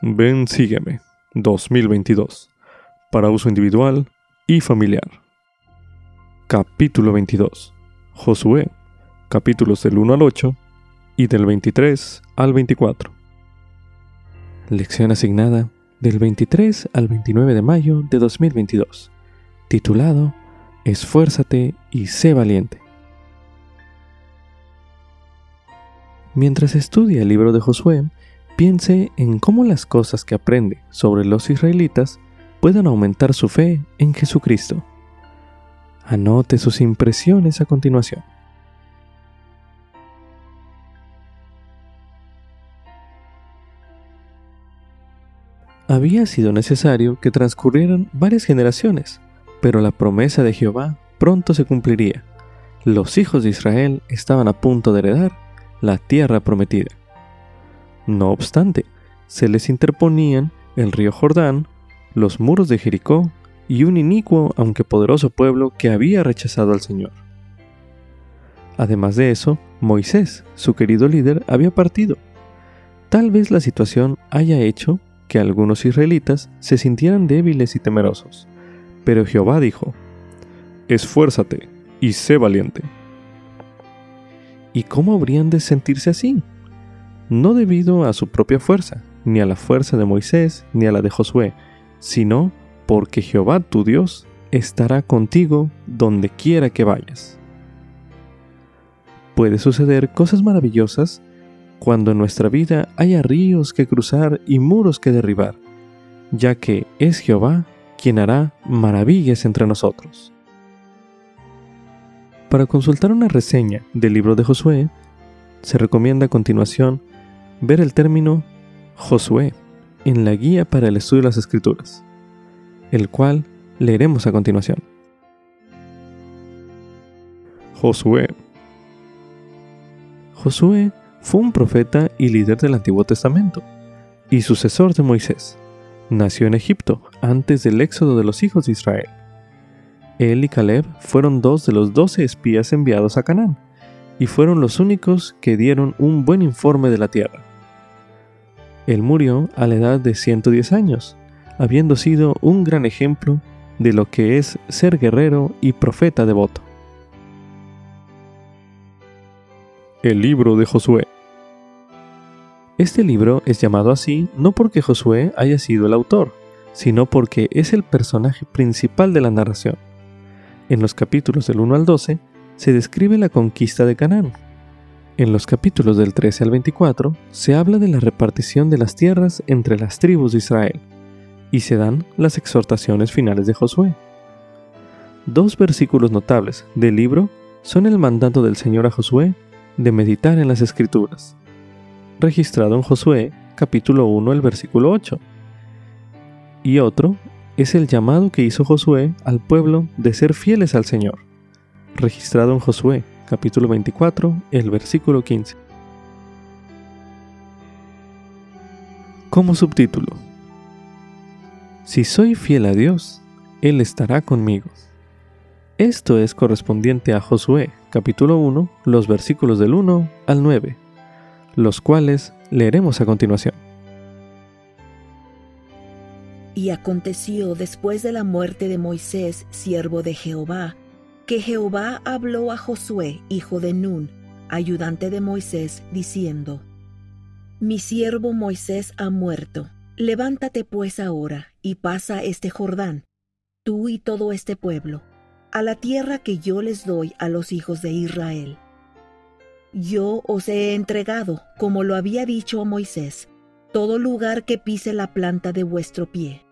Ven, sígueme 2022 para uso individual y familiar. Capítulo 22. Josué, capítulos del 1 al 8 y del 23 al 24. Lección asignada del 23 al 29 de mayo de 2022, titulado Esfuérzate y sé valiente. Mientras estudia el libro de Josué, piense en cómo las cosas que aprende sobre los israelitas pueden aumentar su fe en Jesucristo. Anote sus impresiones a continuación. Había sido necesario que transcurrieran varias generaciones, pero la promesa de Jehová pronto se cumpliría. Los hijos de Israel estaban a punto de heredar la tierra prometida. No obstante, se les interponían el río Jordán, los muros de Jericó y un inicuo aunque poderoso pueblo que había rechazado al Señor. Además de eso, Moisés, su querido líder, había partido. Tal vez la situación haya hecho que algunos israelitas se sintieran débiles y temerosos. Pero Jehová dijo, Esfuérzate y sé valiente. ¿Y cómo habrían de sentirse así? No debido a su propia fuerza, ni a la fuerza de Moisés, ni a la de Josué, sino porque Jehová tu Dios estará contigo donde quiera que vayas. Puede suceder cosas maravillosas cuando en nuestra vida haya ríos que cruzar y muros que derribar, ya que es Jehová quien hará maravillas entre nosotros. Para consultar una reseña del libro de Josué, se recomienda a continuación ver el término Josué en la guía para el estudio de las escrituras, el cual leeremos a continuación. Josué Josué fue un profeta y líder del Antiguo Testamento, y sucesor de Moisés. Nació en Egipto antes del éxodo de los hijos de Israel. Él y Caleb fueron dos de los doce espías enviados a Canaán, y fueron los únicos que dieron un buen informe de la tierra. Él murió a la edad de 110 años, habiendo sido un gran ejemplo de lo que es ser guerrero y profeta devoto. El libro de Josué. Este libro es llamado así no porque Josué haya sido el autor, sino porque es el personaje principal de la narración. En los capítulos del 1 al 12 se describe la conquista de Canaán. En los capítulos del 13 al 24 se habla de la repartición de las tierras entre las tribus de Israel y se dan las exhortaciones finales de Josué. Dos versículos notables del libro son el mandato del Señor a Josué de meditar en las escrituras, registrado en Josué capítulo 1, el versículo 8. Y otro es el llamado que hizo Josué al pueblo de ser fieles al Señor, registrado en Josué capítulo 24, el versículo 15. Como subtítulo, Si soy fiel a Dios, Él estará conmigo. Esto es correspondiente a Josué, capítulo 1, los versículos del 1 al 9, los cuales leeremos a continuación. Y aconteció después de la muerte de Moisés, siervo de Jehová, que Jehová habló a Josué, hijo de Nun, ayudante de Moisés, diciendo, Mi siervo Moisés ha muerto. Levántate pues ahora y pasa este Jordán, tú y todo este pueblo a la tierra que yo les doy a los hijos de Israel. Yo os he entregado, como lo había dicho a Moisés, todo lugar que pise la planta de vuestro pie.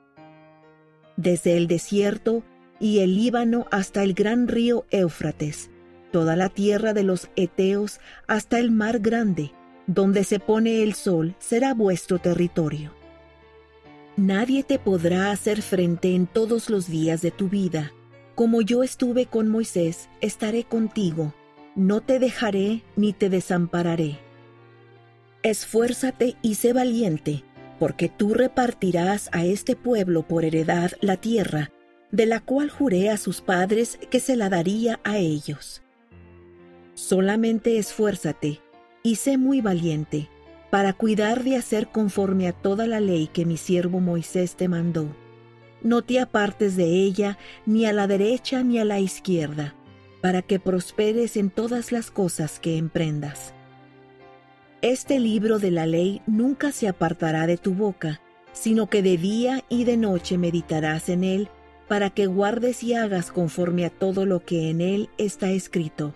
Desde el desierto y el Líbano hasta el gran río Éufrates, toda la tierra de los Eteos hasta el mar grande, donde se pone el sol, será vuestro territorio. Nadie te podrá hacer frente en todos los días de tu vida como yo estuve con Moisés, estaré contigo, no te dejaré ni te desampararé. Esfuérzate y sé valiente, porque tú repartirás a este pueblo por heredad la tierra, de la cual juré a sus padres que se la daría a ellos. Solamente esfuérzate y sé muy valiente, para cuidar de hacer conforme a toda la ley que mi siervo Moisés te mandó. No te apartes de ella ni a la derecha ni a la izquierda, para que prosperes en todas las cosas que emprendas. Este libro de la ley nunca se apartará de tu boca, sino que de día y de noche meditarás en él, para que guardes y hagas conforme a todo lo que en él está escrito,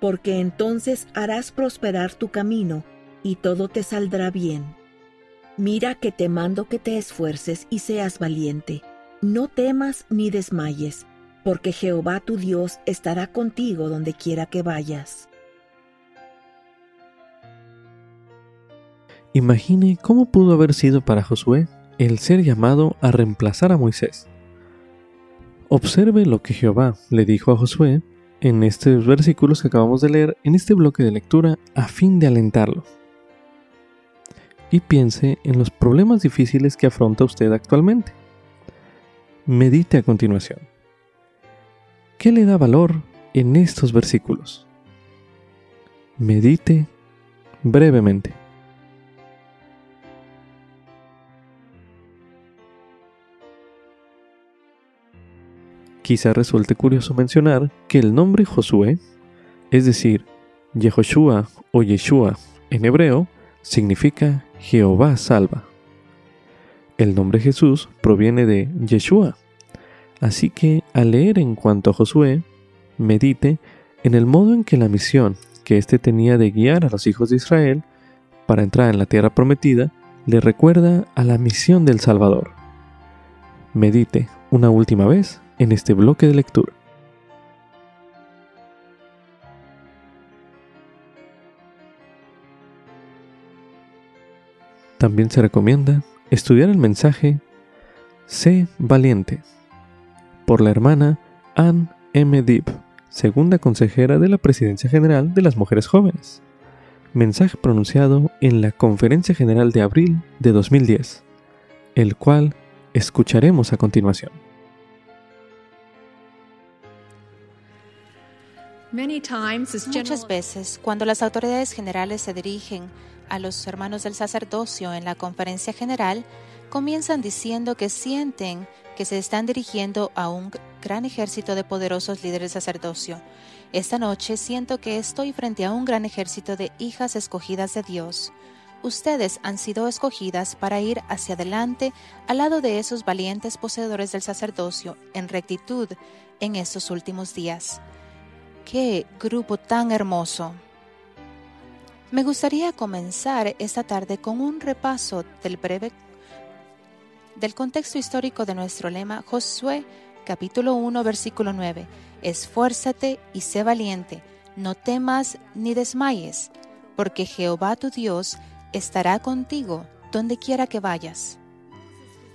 porque entonces harás prosperar tu camino, y todo te saldrá bien. Mira que te mando que te esfuerces y seas valiente. No temas ni desmayes, porque Jehová tu Dios estará contigo donde quiera que vayas. Imagine cómo pudo haber sido para Josué el ser llamado a reemplazar a Moisés. Observe lo que Jehová le dijo a Josué en estos versículos que acabamos de leer en este bloque de lectura a fin de alentarlo y piense en los problemas difíciles que afronta usted actualmente. Medite a continuación. ¿Qué le da valor en estos versículos? Medite brevemente. Quizá resulte curioso mencionar que el nombre Josué, es decir, Yehoshua o Yeshua en hebreo, significa Jehová salva. El nombre Jesús proviene de Yeshua. Así que al leer en cuanto a Josué, medite en el modo en que la misión que éste tenía de guiar a los hijos de Israel para entrar en la tierra prometida le recuerda a la misión del Salvador. Medite una última vez en este bloque de lectura. También se recomienda estudiar el mensaje Sé valiente por la hermana Ann M. Deep, segunda consejera de la Presidencia General de las Mujeres Jóvenes. Mensaje pronunciado en la Conferencia General de abril de 2010, el cual escucharemos a continuación. Muchas veces, cuando las autoridades generales se dirigen a los hermanos del sacerdocio en la conferencia general comienzan diciendo que sienten que se están dirigiendo a un gran ejército de poderosos líderes sacerdocio. Esta noche siento que estoy frente a un gran ejército de hijas escogidas de Dios. Ustedes han sido escogidas para ir hacia adelante al lado de esos valientes poseedores del sacerdocio en rectitud en estos últimos días. ¡Qué grupo tan hermoso! Me gustaría comenzar esta tarde con un repaso del breve del contexto histórico de nuestro lema Josué capítulo 1 versículo 9. Esfuérzate y sé valiente, no temas ni desmayes, porque Jehová tu Dios estará contigo donde quiera que vayas.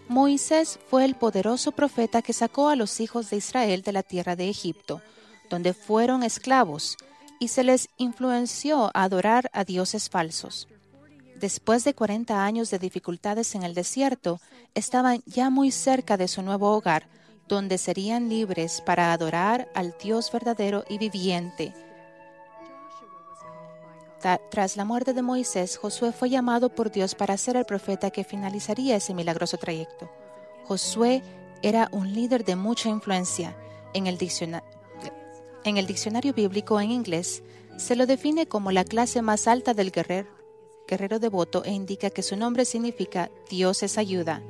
Moisés fue el poderoso profeta que sacó a los hijos de Israel de la tierra de Egipto, donde fueron esclavos, y se les influenció a adorar a dioses falsos. Después de 40 años de dificultades en el desierto, estaban ya muy cerca de su nuevo hogar, donde serían libres para adorar al Dios verdadero y viviente. Tras la muerte de Moisés, Josué fue llamado por Dios para ser el profeta que finalizaría ese milagroso trayecto. Josué era un líder de mucha influencia. En el diccionario en el diccionario bíblico en inglés, se lo define como la clase más alta del guerrero, guerrero devoto e indica que su nombre significa Dios es ayuda.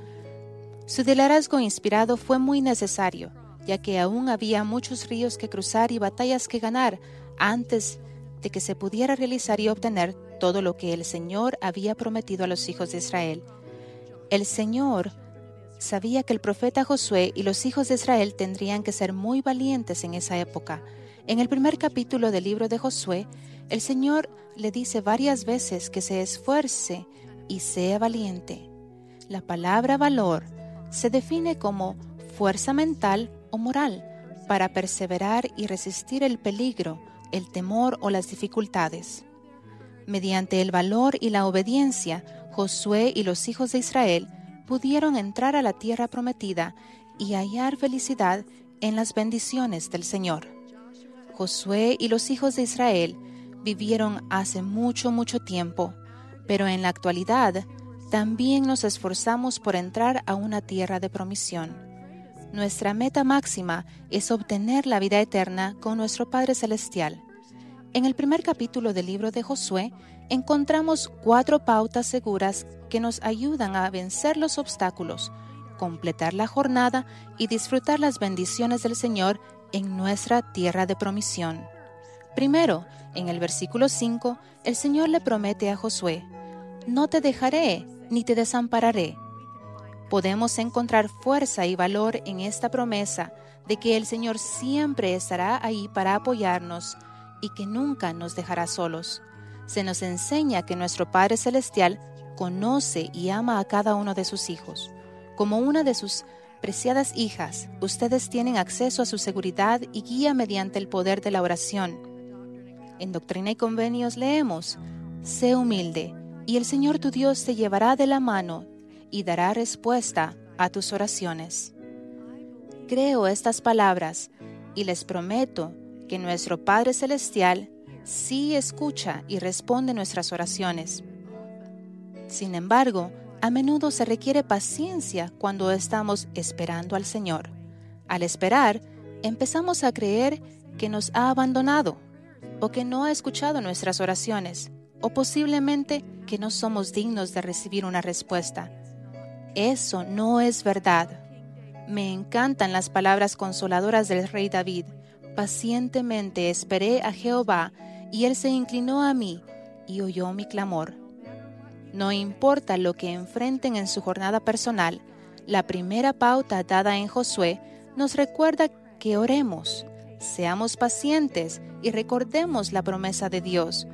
Su liderazgo inspirado fue muy necesario, ya que aún había muchos ríos que cruzar y batallas que ganar antes de que se pudiera realizar y obtener todo lo que el Señor había prometido a los hijos de Israel. El Señor sabía que el profeta Josué y los hijos de Israel tendrían que ser muy valientes en esa época, en el primer capítulo del libro de Josué, el Señor le dice varias veces que se esfuerce y sea valiente. La palabra valor se define como fuerza mental o moral para perseverar y resistir el peligro, el temor o las dificultades. Mediante el valor y la obediencia, Josué y los hijos de Israel pudieron entrar a la tierra prometida y hallar felicidad en las bendiciones del Señor. Josué y los hijos de Israel vivieron hace mucho, mucho tiempo, Pero en la actualidad, también nos esforzamos por entrar a una tierra de promisión. Nuestra meta máxima es obtener la vida eterna con nuestro Padre Celestial. En el primer capítulo del libro de Josué encontramos cuatro pautas seguras que nos ayudan a vencer los obstáculos, completar la jornada y disfrutar las bendiciones del Señor en nuestra tierra de promisión. Primero, en el versículo 5, el Señor le promete a Josué, No te dejaré ni te desampararé. Podemos encontrar fuerza y valor en esta promesa de que el Señor siempre estará ahí para apoyarnos y que nunca nos dejará solos. Se nos enseña que nuestro Padre Celestial conoce y ama a cada uno de sus hijos. Como una de sus preciadas hijas, ustedes tienen acceso a su seguridad y guía mediante el poder de la oración. En Doctrina y Convenios leemos, Sé humilde, y el Señor tu Dios te llevará de la mano y dará respuesta a tus oraciones. Creo estas palabras y les prometo que nuestro Padre Celestial sí escucha y responde nuestras oraciones. Sin embargo, a menudo se requiere paciencia cuando estamos esperando al Señor. Al esperar, empezamos a creer que nos ha abandonado o que no ha escuchado nuestras oraciones o posiblemente que no somos dignos de recibir una respuesta. Eso no es verdad. Me encantan las palabras consoladoras del rey David. Pacientemente esperé a Jehová, y él se inclinó a mí y oyó mi clamor. No importa lo que enfrenten en su jornada personal, la primera pauta dada en Josué nos recuerda que oremos, seamos pacientes y recordemos la promesa de Dios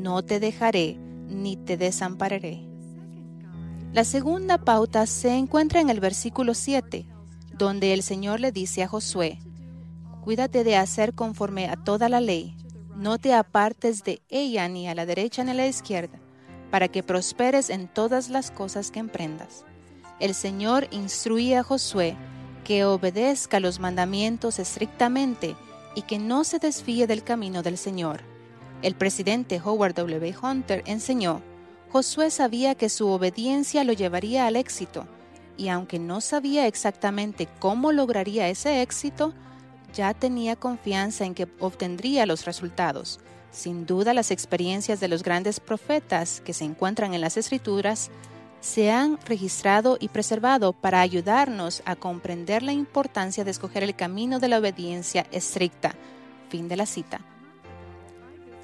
no te dejaré ni te desampararé. La segunda pauta se encuentra en el versículo 7, donde el Señor le dice a Josué, Cuídate de hacer conforme a toda la ley, no te apartes de ella ni a la derecha ni a la izquierda, para que prosperes en todas las cosas que emprendas. El Señor instruye a Josué que obedezca los mandamientos estrictamente y que no se desvíe del camino del Señor. El presidente Howard W. Hunter enseñó, Josué sabía que su obediencia lo llevaría al éxito, y aunque no sabía exactamente cómo lograría ese éxito, ya tenía confianza en que obtendría los resultados. Sin duda las experiencias de los grandes profetas que se encuentran en las escrituras se han registrado y preservado para ayudarnos a comprender la importancia de escoger el camino de la obediencia estricta. Fin de la cita.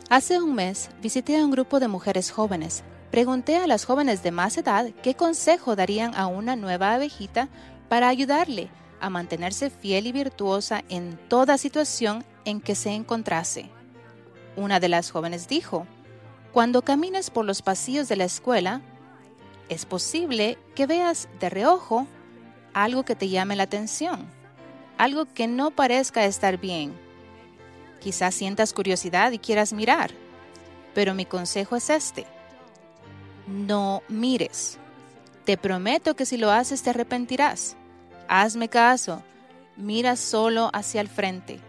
Hace un mes visité a un grupo de mujeres jóvenes. Pregunté a las jóvenes de más edad qué consejo darían a una nueva abejita para ayudarle a mantenerse fiel y virtuosa en toda situación en que se encontrase. Una de las jóvenes dijo, Cuando camines por los pasillos de la escuela, es posible que veas de reojo algo que te llame la atención, algo que no parezca estar bien Quizás sientas curiosidad y quieras mirar, pero mi consejo es este. No mires. Te prometo que si lo haces te arrepentirás. Hazme caso. Mira solo hacia el frente.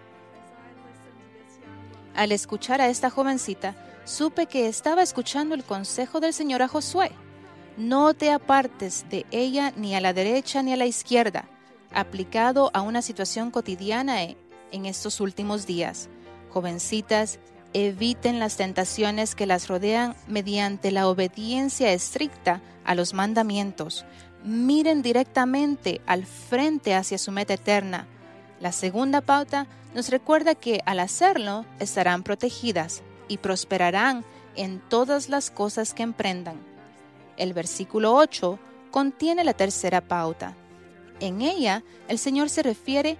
Al escuchar a esta jovencita, supe que estaba escuchando el consejo del Señor a Josué. No te apartes de ella ni a la derecha ni a la izquierda, aplicado a una situación cotidiana en estos últimos días. Jovencitas, eviten las tentaciones que las rodean mediante la obediencia estricta a los mandamientos. Miren directamente al frente hacia su meta eterna. La segunda pauta nos recuerda que al hacerlo estarán protegidas y prosperarán en todas las cosas que emprendan. El versículo 8 contiene la tercera pauta. En ella el Señor se refiere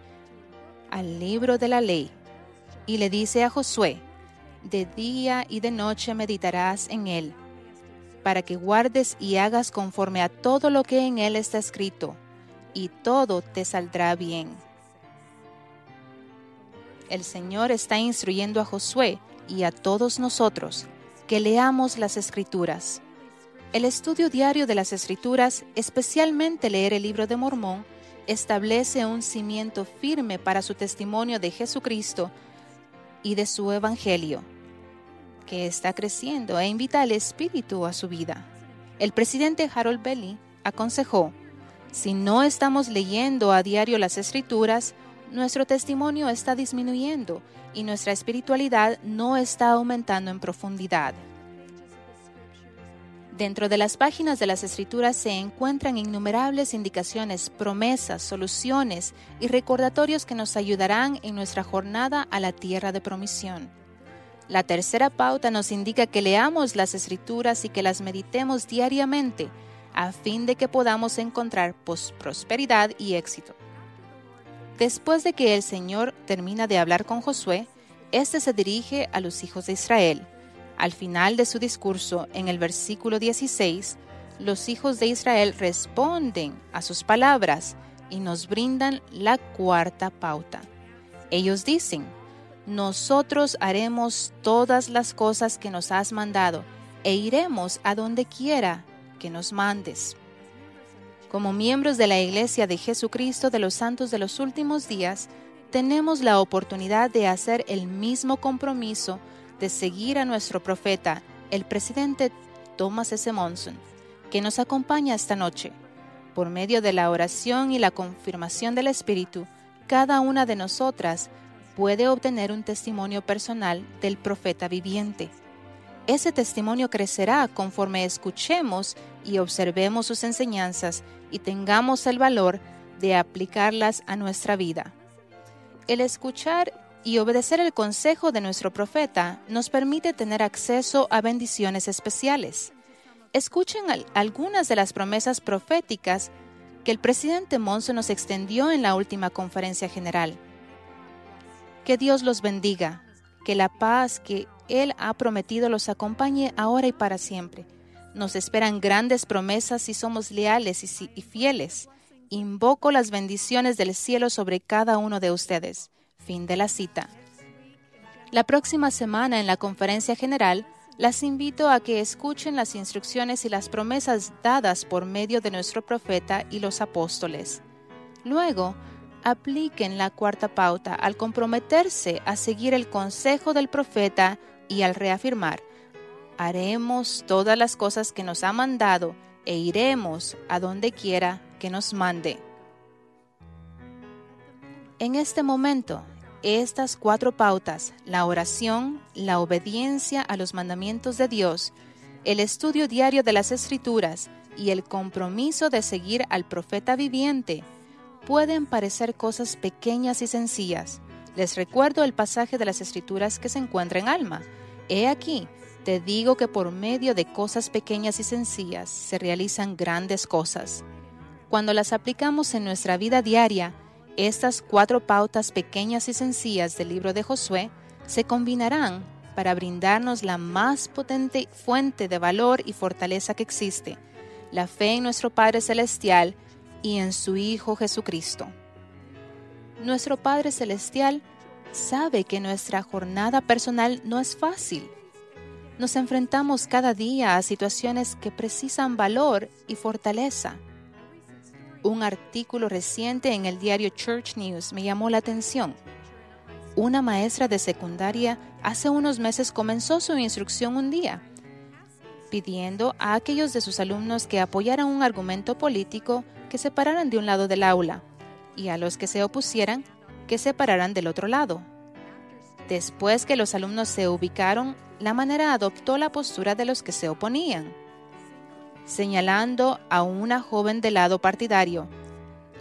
al libro de la ley, y le dice a Josué, de día y de noche meditarás en él, para que guardes y hagas conforme a todo lo que en él está escrito, y todo te saldrá bien. El Señor está instruyendo a Josué y a todos nosotros que leamos las escrituras. El estudio diario de las escrituras, especialmente leer el libro de Mormón, establece un cimiento firme para su testimonio de Jesucristo y de su Evangelio. Que está creciendo e invita al espíritu a su vida. El presidente Harold Belly aconsejó, si no estamos leyendo a diario las escrituras, nuestro testimonio está disminuyendo y nuestra espiritualidad no está aumentando en profundidad. Dentro de las páginas de las escrituras se encuentran innumerables indicaciones, promesas, soluciones y recordatorios que nos ayudarán en nuestra jornada a la tierra de promisión. La tercera pauta nos indica que leamos las escrituras y que las meditemos diariamente a fin de que podamos encontrar prosperidad y éxito. Después de que el Señor termina de hablar con Josué, éste se dirige a los hijos de Israel al final de su discurso, en el versículo 16, los hijos de Israel responden a sus palabras y nos brindan la cuarta pauta. Ellos dicen, nosotros haremos todas las cosas que nos has mandado e iremos a donde quiera que nos mandes. Como miembros de la Iglesia de Jesucristo de los Santos de los Últimos Días, tenemos la oportunidad de hacer el mismo compromiso de seguir a nuestro profeta, el presidente Thomas S. Monson, que nos acompaña esta noche. Por medio de la oración y la confirmación del Espíritu, cada una de nosotras puede obtener un testimonio personal del profeta viviente. Ese testimonio crecerá conforme escuchemos y observemos sus enseñanzas y tengamos el valor de aplicarlas a nuestra vida. El escuchar y obedecer el consejo de nuestro profeta nos permite tener acceso a bendiciones especiales. Escuchen algunas de las promesas proféticas que el presidente Monzo nos extendió en la última conferencia general. Que Dios los bendiga, que la paz que Él ha prometido los acompañe ahora y para siempre. Nos esperan grandes promesas si somos leales y, fieles. Invoco las bendiciones del cielo sobre cada uno de ustedes. Fin de la cita. La próxima semana en la conferencia general, las invito a que escuchen las instrucciones y las promesas dadas por medio de nuestro profeta y los apóstoles. Luego, apliquen la cuarta pauta al comprometerse a seguir el consejo del profeta y al reafirmar, haremos todas las cosas que nos ha mandado e iremos a donde quiera que nos mande. En este momento, estas cuatro pautas, la oración, la obediencia a los mandamientos de Dios, el estudio diario de las escrituras y el compromiso de seguir al profeta viviente, pueden parecer cosas pequeñas y sencillas. Les recuerdo el pasaje de las escrituras que se encuentra en Alma. He aquí, te digo que por medio de cosas pequeñas y sencillas se realizan grandes cosas. Cuando las aplicamos en nuestra vida diaria, estas cuatro pautas pequeñas y sencillas del libro de Josué se combinarán para brindarnos la más potente fuente de valor y fortaleza que existe, la fe en nuestro Padre Celestial y en su Hijo Jesucristo. Nuestro Padre Celestial sabe que nuestra jornada personal no es fácil. Nos enfrentamos cada día a situaciones que precisan valor y fortaleza un artículo reciente en el diario Church News me llamó la atención. Una maestra de secundaria hace unos meses comenzó su instrucción un día, pidiendo a aquellos de sus alumnos que apoyaran un argumento político que se pararan de un lado del aula y a los que se opusieran que se pararan del otro lado. Después que los alumnos se ubicaron, la manera adoptó la postura de los que se oponían señalando a una joven del lado partidario.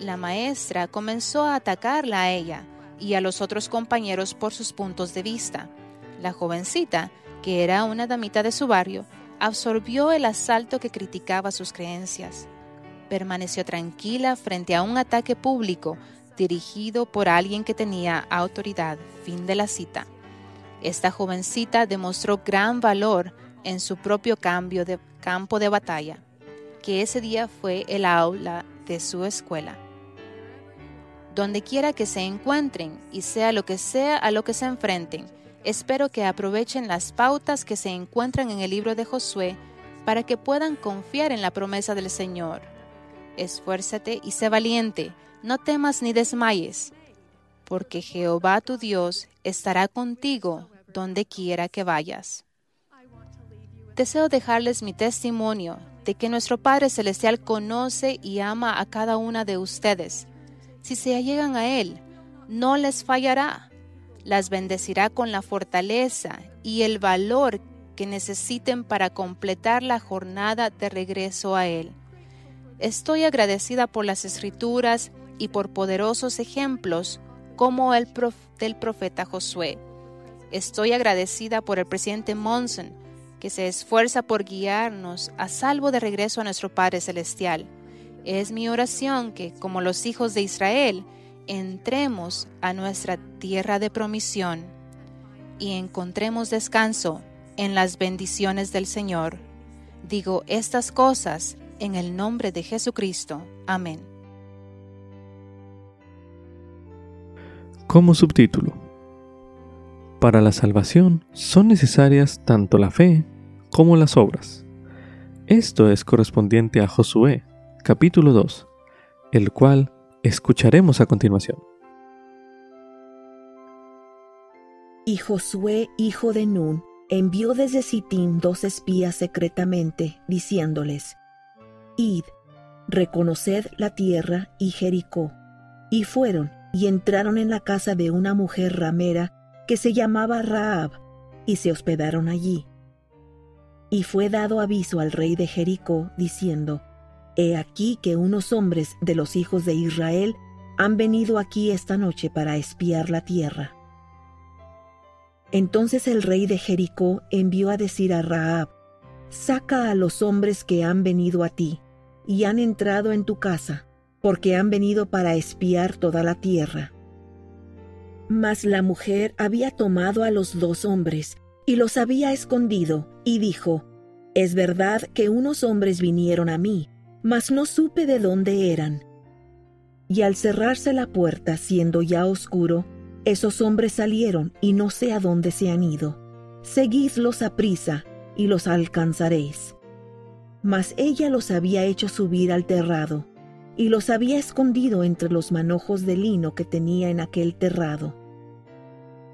La maestra comenzó a atacarla a ella y a los otros compañeros por sus puntos de vista. La jovencita, que era una damita de su barrio, absorbió el asalto que criticaba sus creencias. Permaneció tranquila frente a un ataque público dirigido por alguien que tenía autoridad. Fin de la cita. Esta jovencita demostró gran valor en su propio cambio de campo de batalla, que ese día fue el aula de su escuela. Donde quiera que se encuentren y sea lo que sea a lo que se enfrenten, espero que aprovechen las pautas que se encuentran en el libro de Josué para que puedan confiar en la promesa del Señor. Esfuérzate y sé valiente, no temas ni desmayes, porque Jehová tu Dios estará contigo donde quiera que vayas. deseo dejarles mi testimonio de que nuestro Padre Celestial conoce y ama a cada una de ustedes. Si se allegan a Él, no les fallará. Las bendecirá con la fortaleza y el valor que necesiten para completar la jornada de regreso a Él. Estoy agradecida por las escrituras y por poderosos ejemplos como el del profeta Josué. Estoy agradecida por el presidente Monson, que se esfuerza por guiarnos a salvo de regreso a nuestro Padre Celestial. Es mi oración que, como los hijos de Israel, entremos a nuestra tierra de promisión y encontremos descanso en las bendiciones del Señor. Digo estas cosas en el nombre de Jesucristo. Amén. Como subtítulo, para la salvación son necesarias tanto la fe como las obras. Esto es correspondiente a Josué, capítulo 2, el cual escucharemos a continuación. Y Josué, hijo de Nun, envió desde Sittim dos espías secretamente, diciéndoles, Id, reconoced la tierra y Jericó. Y fueron y entraron en la casa de una mujer ramera que se llamaba Raab, y se hospedaron allí. Y fue dado aviso al rey de Jericó, diciendo, He aquí que unos hombres de los hijos de Israel han venido aquí esta noche para espiar la tierra. Entonces el rey de Jericó envió a decir a Raab, Saca a los hombres que han venido a ti, y han entrado en tu casa, porque han venido para espiar toda la tierra. Mas la mujer había tomado a los dos hombres, y los había escondido, y dijo, Es verdad que unos hombres vinieron a mí, mas no supe de dónde eran. Y al cerrarse la puerta, siendo ya oscuro, esos hombres salieron y no sé a dónde se han ido. Seguidlos a prisa y los alcanzaréis. Mas ella los había hecho subir al terrado y los había escondido entre los manojos de lino que tenía en aquel terrado.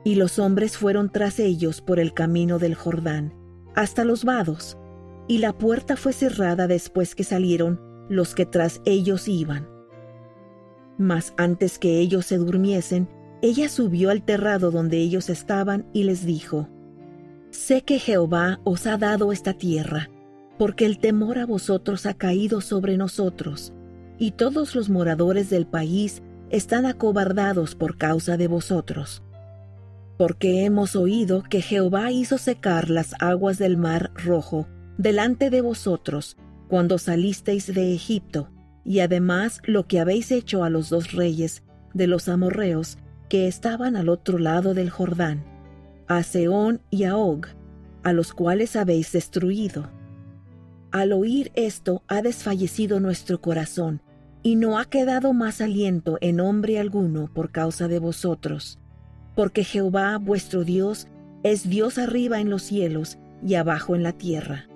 Y los hombres fueron tras ellos por el camino del Jordán, hasta los vados, y la puerta fue cerrada después que salieron los que tras ellos iban. Mas antes que ellos se durmiesen, ella subió al terrado donde ellos estaban y les dijo, Sé que Jehová os ha dado esta tierra, porque el temor a vosotros ha caído sobre nosotros, y todos los moradores del país están acobardados por causa de vosotros. Porque hemos oído que Jehová hizo secar las aguas del mar rojo delante de vosotros cuando salisteis de Egipto, y además lo que habéis hecho a los dos reyes de los amorreos que estaban al otro lado del Jordán, a Seón y a Og, a los cuales habéis destruido. Al oír esto ha desfallecido nuestro corazón, y no ha quedado más aliento en hombre alguno por causa de vosotros, porque Jehová vuestro Dios es Dios arriba en los cielos y abajo en la tierra.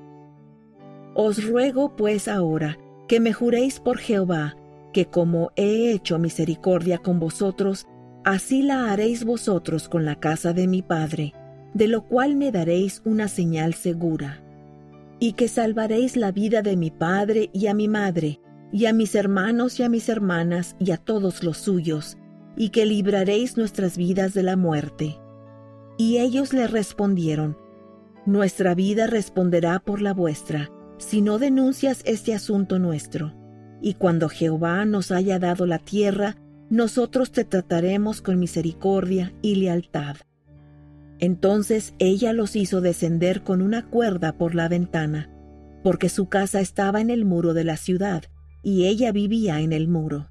Os ruego pues ahora que me juréis por Jehová, que como he hecho misericordia con vosotros, Así la haréis vosotros con la casa de mi Padre, de lo cual me daréis una señal segura. Y que salvaréis la vida de mi Padre y a mi Madre, y a mis hermanos y a mis hermanas y a todos los suyos, y que libraréis nuestras vidas de la muerte. Y ellos le respondieron, Nuestra vida responderá por la vuestra, si no denuncias este asunto nuestro. Y cuando Jehová nos haya dado la tierra, nosotros te trataremos con misericordia y lealtad. Entonces ella los hizo descender con una cuerda por la ventana, porque su casa estaba en el muro de la ciudad, y ella vivía en el muro.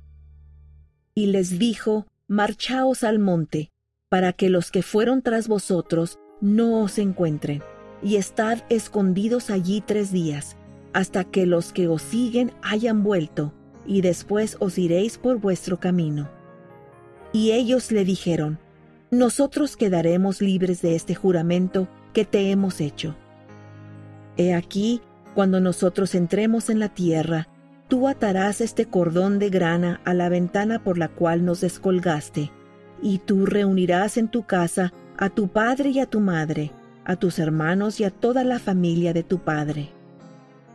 Y les dijo, Marchaos al monte, para que los que fueron tras vosotros no os encuentren, y estad escondidos allí tres días, hasta que los que os siguen hayan vuelto, y después os iréis por vuestro camino. Y ellos le dijeron, Nosotros quedaremos libres de este juramento que te hemos hecho. He aquí, cuando nosotros entremos en la tierra, tú atarás este cordón de grana a la ventana por la cual nos descolgaste, y tú reunirás en tu casa a tu padre y a tu madre, a tus hermanos y a toda la familia de tu padre.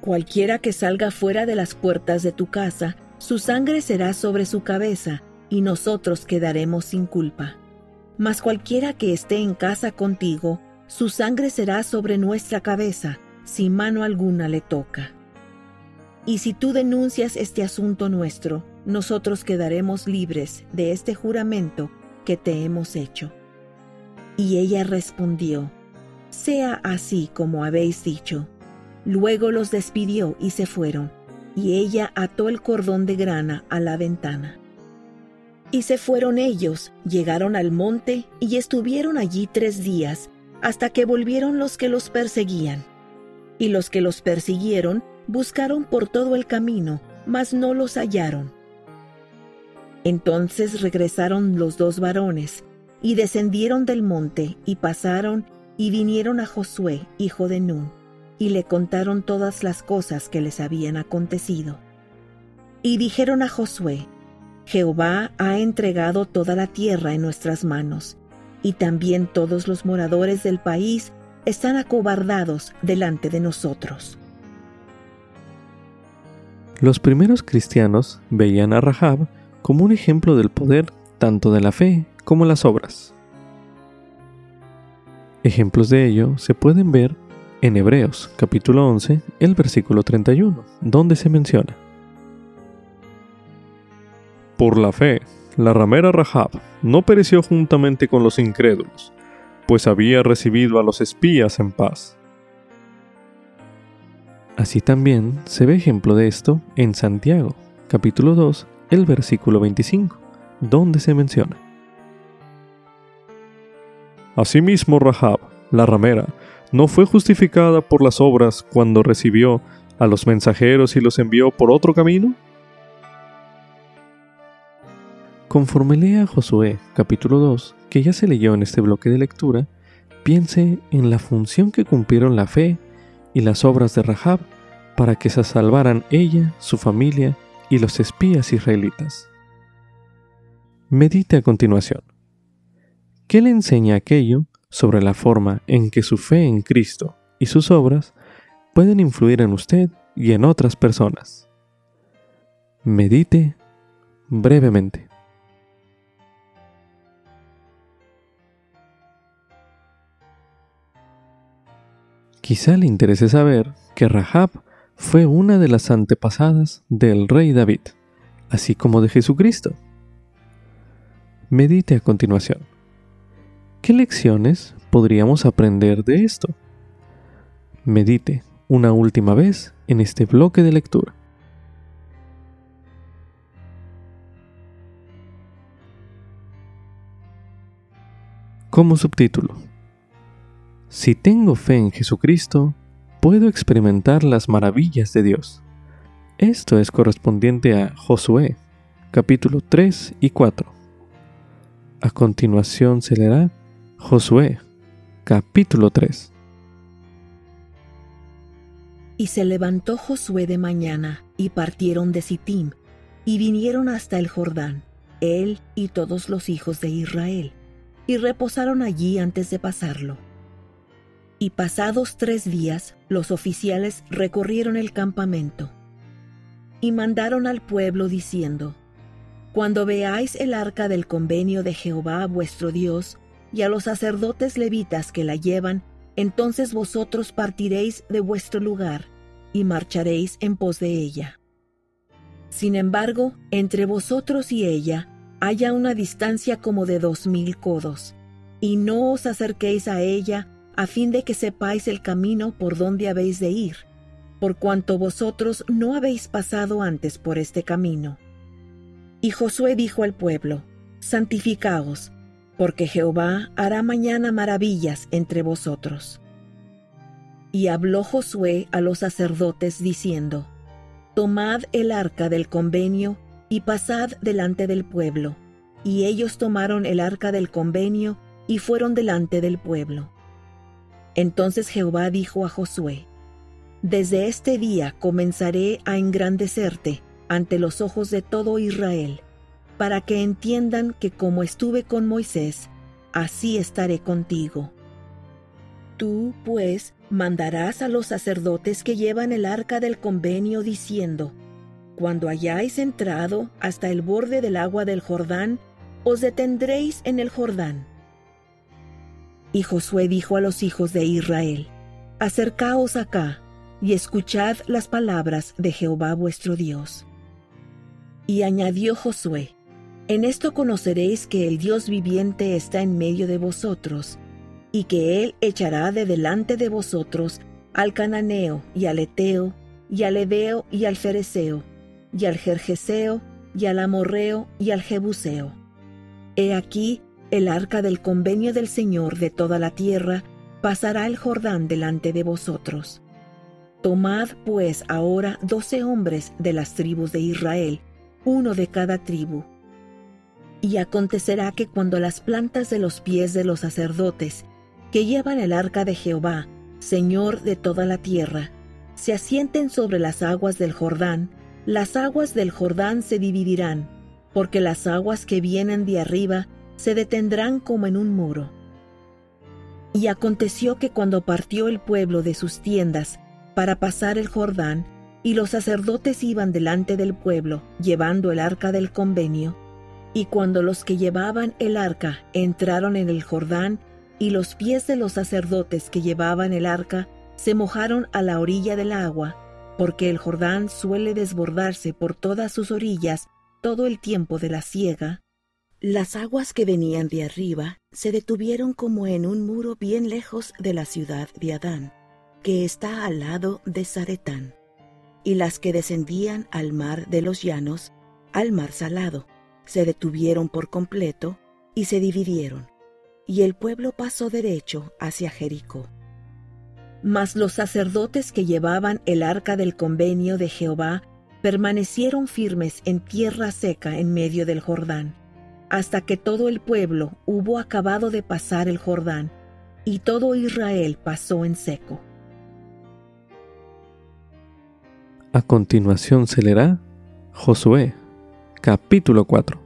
Cualquiera que salga fuera de las puertas de tu casa, su sangre será sobre su cabeza, y nosotros quedaremos sin culpa. Mas cualquiera que esté en casa contigo, su sangre será sobre nuestra cabeza, si mano alguna le toca. Y si tú denuncias este asunto nuestro, nosotros quedaremos libres de este juramento que te hemos hecho. Y ella respondió, Sea así como habéis dicho. Luego los despidió y se fueron, y ella ató el cordón de grana a la ventana. Y se fueron ellos, llegaron al monte y estuvieron allí tres días, hasta que volvieron los que los perseguían. Y los que los persiguieron buscaron por todo el camino, mas no los hallaron. Entonces regresaron los dos varones, y descendieron del monte, y pasaron, y vinieron a Josué, hijo de Nun, y le contaron todas las cosas que les habían acontecido. Y dijeron a Josué, Jehová ha entregado toda la tierra en nuestras manos, y también todos los moradores del país están acobardados delante de nosotros. Los primeros cristianos veían a Rahab como un ejemplo del poder tanto de la fe como las obras. Ejemplos de ello se pueden ver en Hebreos capítulo 11, el versículo 31, donde se menciona. Por la fe, la ramera Rahab no pereció juntamente con los incrédulos, pues había recibido a los espías en paz. Así también se ve ejemplo de esto en Santiago, capítulo 2, el versículo 25, donde se menciona. Asimismo, Rahab, la ramera, no fue justificada por las obras cuando recibió a los mensajeros y los envió por otro camino? Conforme lea Josué capítulo 2, que ya se leyó en este bloque de lectura, piense en la función que cumplieron la fe y las obras de Rahab para que se salvaran ella, su familia y los espías israelitas. Medite a continuación. ¿Qué le enseña aquello sobre la forma en que su fe en Cristo y sus obras pueden influir en usted y en otras personas? Medite brevemente. Quizá le interese saber que Rahab fue una de las antepasadas del rey David, así como de Jesucristo. Medite a continuación. ¿Qué lecciones podríamos aprender de esto? Medite una última vez en este bloque de lectura. Como subtítulo, Si tengo fe en Jesucristo, puedo experimentar las maravillas de Dios. Esto es correspondiente a Josué, capítulo 3 y 4. A continuación se leerá Josué, capítulo 3. Y se levantó Josué de mañana, y partieron de Sittim, y vinieron hasta el Jordán, él y todos los hijos de Israel, y reposaron allí antes de pasarlo. Y pasados tres días, los oficiales recorrieron el campamento y mandaron al pueblo diciendo, Cuando veáis el arca del convenio de Jehová vuestro Dios y a los sacerdotes levitas que la llevan, entonces vosotros partiréis de vuestro lugar y marcharéis en pos de ella. Sin embargo, entre vosotros y ella haya una distancia como de dos mil codos, y no os acerquéis a ella a fin de que sepáis el camino por donde habéis de ir, por cuanto vosotros no habéis pasado antes por este camino. Y Josué dijo al pueblo, Santificaos, porque Jehová hará mañana maravillas entre vosotros. Y habló Josué a los sacerdotes diciendo, Tomad el arca del convenio y pasad delante del pueblo. Y ellos tomaron el arca del convenio y fueron delante del pueblo. Entonces Jehová dijo a Josué, Desde este día comenzaré a engrandecerte ante los ojos de todo Israel, para que entiendan que como estuve con Moisés, así estaré contigo. Tú, pues, mandarás a los sacerdotes que llevan el arca del convenio diciendo, Cuando hayáis entrado hasta el borde del agua del Jordán, os detendréis en el Jordán. Y Josué dijo a los hijos de Israel, Acercaos acá y escuchad las palabras de Jehová vuestro Dios. Y añadió Josué, En esto conoceréis que el Dios viviente está en medio de vosotros, y que Él echará de delante de vosotros al cananeo y al eteo, y al ebeo y al fereceo, y al jerjeseo, y al amorreo y al jebuseo. He aquí el arca del convenio del Señor de toda la tierra, pasará el Jordán delante de vosotros. Tomad pues ahora doce hombres de las tribus de Israel, uno de cada tribu. Y acontecerá que cuando las plantas de los pies de los sacerdotes, que llevan el arca de Jehová, Señor de toda la tierra, se asienten sobre las aguas del Jordán, las aguas del Jordán se dividirán, porque las aguas que vienen de arriba se detendrán como en un muro. Y aconteció que cuando partió el pueblo de sus tiendas para pasar el Jordán, y los sacerdotes iban delante del pueblo, llevando el arca del convenio, y cuando los que llevaban el arca entraron en el Jordán, y los pies de los sacerdotes que llevaban el arca se mojaron a la orilla del agua, porque el Jordán suele desbordarse por todas sus orillas todo el tiempo de la siega, las aguas que venían de arriba se detuvieron como en un muro bien lejos de la ciudad de Adán, que está al lado de Zaretán, y las que descendían al mar de los llanos, al mar salado, se detuvieron por completo y se dividieron, y el pueblo pasó derecho hacia Jericó. Mas los sacerdotes que llevaban el arca del convenio de Jehová permanecieron firmes en tierra seca en medio del Jordán hasta que todo el pueblo hubo acabado de pasar el Jordán, y todo Israel pasó en seco. A continuación se leerá Josué, capítulo 4.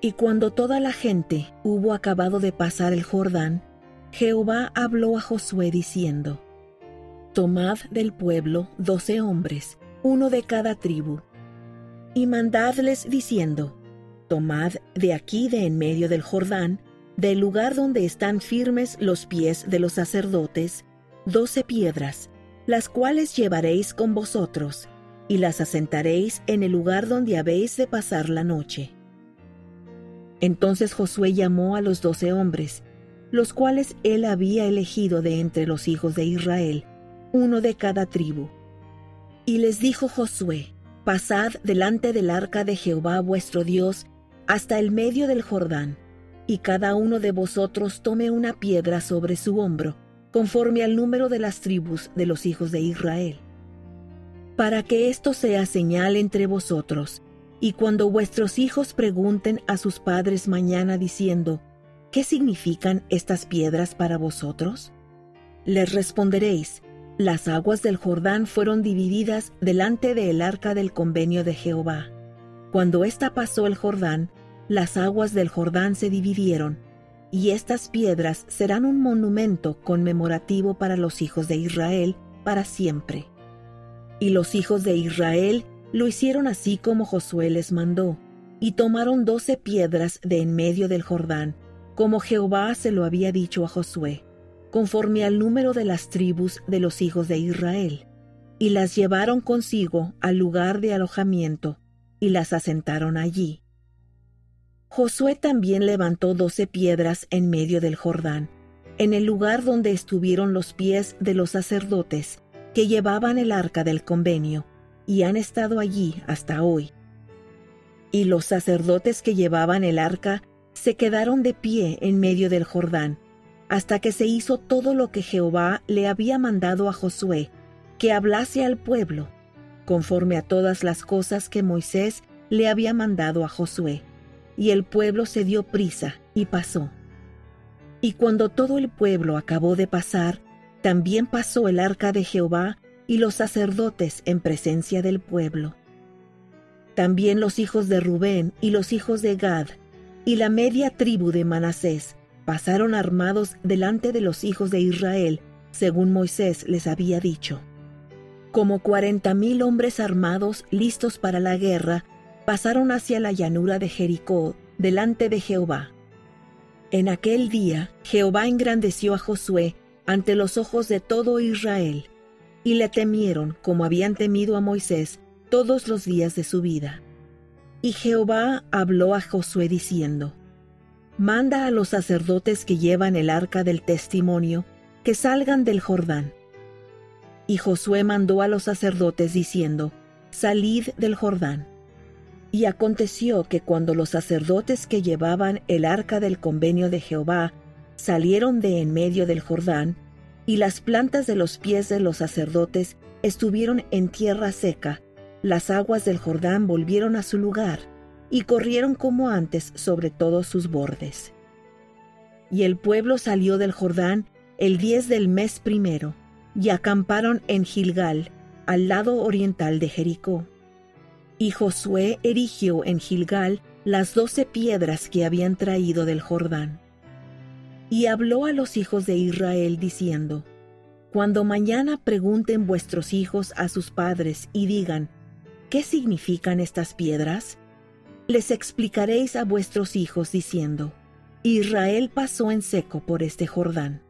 Y cuando toda la gente hubo acabado de pasar el Jordán, Jehová habló a Josué diciendo, Tomad del pueblo doce hombres, uno de cada tribu, y mandadles diciendo, Tomad de aquí de en medio del Jordán, del lugar donde están firmes los pies de los sacerdotes, doce piedras, las cuales llevaréis con vosotros, y las asentaréis en el lugar donde habéis de pasar la noche. Entonces Josué llamó a los doce hombres, los cuales él había elegido de entre los hijos de Israel, uno de cada tribu. Y les dijo Josué, Pasad delante del arca de Jehová vuestro Dios hasta el medio del Jordán, y cada uno de vosotros tome una piedra sobre su hombro, conforme al número de las tribus de los hijos de Israel. Para que esto sea señal entre vosotros, y cuando vuestros hijos pregunten a sus padres mañana diciendo, ¿qué significan estas piedras para vosotros? Les responderéis, las aguas del Jordán fueron divididas delante del arca del convenio de Jehová. Cuando ésta pasó el Jordán, las aguas del Jordán se dividieron, y estas piedras serán un monumento conmemorativo para los hijos de Israel para siempre. Y los hijos de Israel lo hicieron así como Josué les mandó, y tomaron doce piedras de en medio del Jordán, como Jehová se lo había dicho a Josué conforme al número de las tribus de los hijos de Israel, y las llevaron consigo al lugar de alojamiento, y las asentaron allí. Josué también levantó doce piedras en medio del Jordán, en el lugar donde estuvieron los pies de los sacerdotes que llevaban el arca del convenio, y han estado allí hasta hoy. Y los sacerdotes que llevaban el arca se quedaron de pie en medio del Jordán, hasta que se hizo todo lo que Jehová le había mandado a Josué, que hablase al pueblo, conforme a todas las cosas que Moisés le había mandado a Josué. Y el pueblo se dio prisa y pasó. Y cuando todo el pueblo acabó de pasar, también pasó el arca de Jehová y los sacerdotes en presencia del pueblo. También los hijos de Rubén y los hijos de Gad y la media tribu de Manasés pasaron armados delante de los hijos de Israel, según Moisés les había dicho. Como cuarenta mil hombres armados listos para la guerra pasaron hacia la llanura de Jericó delante de Jehová. En aquel día Jehová engrandeció a Josué ante los ojos de todo Israel, y le temieron como habían temido a Moisés todos los días de su vida. Y Jehová habló a Josué diciendo, Manda a los sacerdotes que llevan el arca del testimonio que salgan del Jordán. Y Josué mandó a los sacerdotes diciendo, Salid del Jordán. Y aconteció que cuando los sacerdotes que llevaban el arca del convenio de Jehová salieron de en medio del Jordán, y las plantas de los pies de los sacerdotes estuvieron en tierra seca, las aguas del Jordán volvieron a su lugar, y corrieron como antes sobre todos sus bordes. Y el pueblo salió del Jordán el diez del mes primero, y acamparon en Gilgal, al lado oriental de Jericó. Y Josué erigió en Gilgal las doce piedras que habían traído del Jordán. Y habló a los hijos de Israel diciendo, Cuando mañana pregunten vuestros hijos a sus padres y digan, ¿qué significan estas piedras? Les explicaréis a vuestros hijos diciendo, Israel pasó en seco por este Jordán.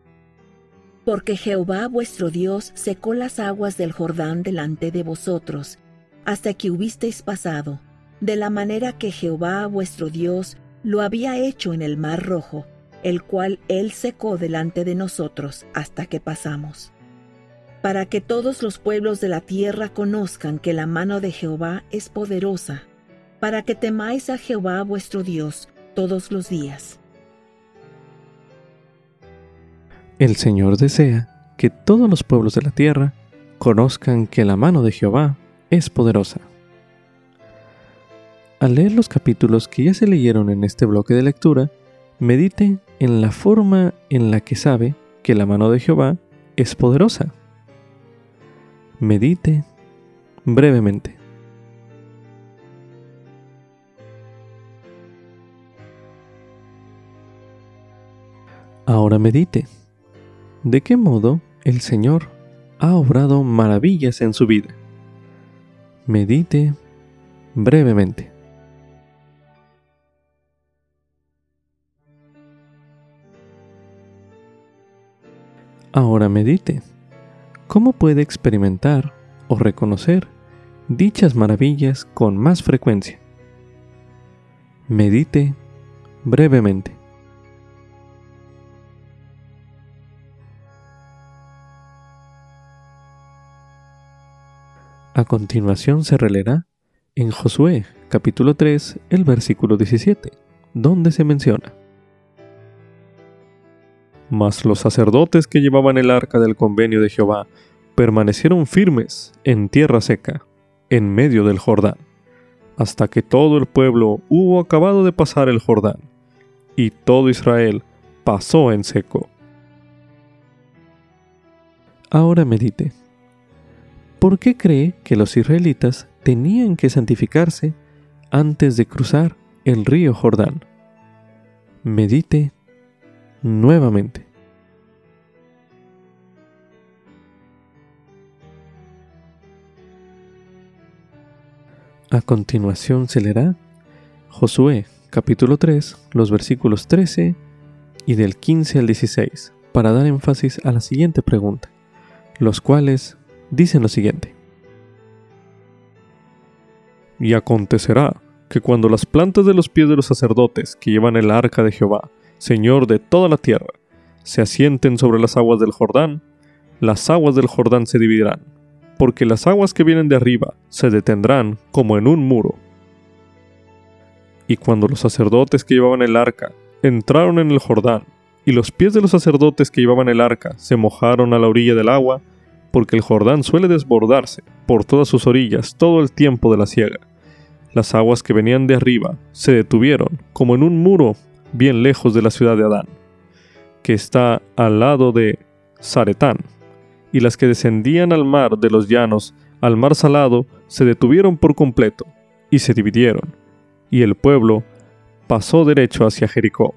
Porque Jehová vuestro Dios secó las aguas del Jordán delante de vosotros, hasta que hubisteis pasado, de la manera que Jehová vuestro Dios lo había hecho en el mar rojo, el cual él secó delante de nosotros hasta que pasamos. Para que todos los pueblos de la tierra conozcan que la mano de Jehová es poderosa, para que temáis a Jehová vuestro Dios todos los días. El Señor desea que todos los pueblos de la tierra conozcan que la mano de Jehová es poderosa. Al leer los capítulos que ya se leyeron en este bloque de lectura, medite en la forma en la que sabe que la mano de Jehová es poderosa. Medite brevemente. Ahora medite. ¿De qué modo el Señor ha obrado maravillas en su vida? Medite brevemente. Ahora medite. ¿Cómo puede experimentar o reconocer dichas maravillas con más frecuencia? Medite brevemente. A continuación se releerá en Josué capítulo 3 el versículo 17, donde se menciona. Mas los sacerdotes que llevaban el arca del convenio de Jehová permanecieron firmes en tierra seca, en medio del Jordán, hasta que todo el pueblo hubo acabado de pasar el Jordán, y todo Israel pasó en seco. Ahora medite. ¿Por qué cree que los israelitas tenían que santificarse antes de cruzar el río Jordán? Medite nuevamente. A continuación se leerá Josué capítulo 3, los versículos 13 y del 15 al 16, para dar énfasis a la siguiente pregunta, los cuales dicen lo siguiente. Y acontecerá que cuando las plantas de los pies de los sacerdotes que llevan el arca de Jehová, Señor de toda la tierra, se asienten sobre las aguas del Jordán, las aguas del Jordán se dividirán, porque las aguas que vienen de arriba se detendrán como en un muro. Y cuando los sacerdotes que llevaban el arca entraron en el Jordán, y los pies de los sacerdotes que llevaban el arca se mojaron a la orilla del agua, porque el Jordán suele desbordarse por todas sus orillas todo el tiempo de la siega. Las aguas que venían de arriba se detuvieron como en un muro bien lejos de la ciudad de Adán, que está al lado de Zaretán, y las que descendían al mar de los llanos, al mar salado, se detuvieron por completo, y se dividieron, y el pueblo pasó derecho hacia Jericó.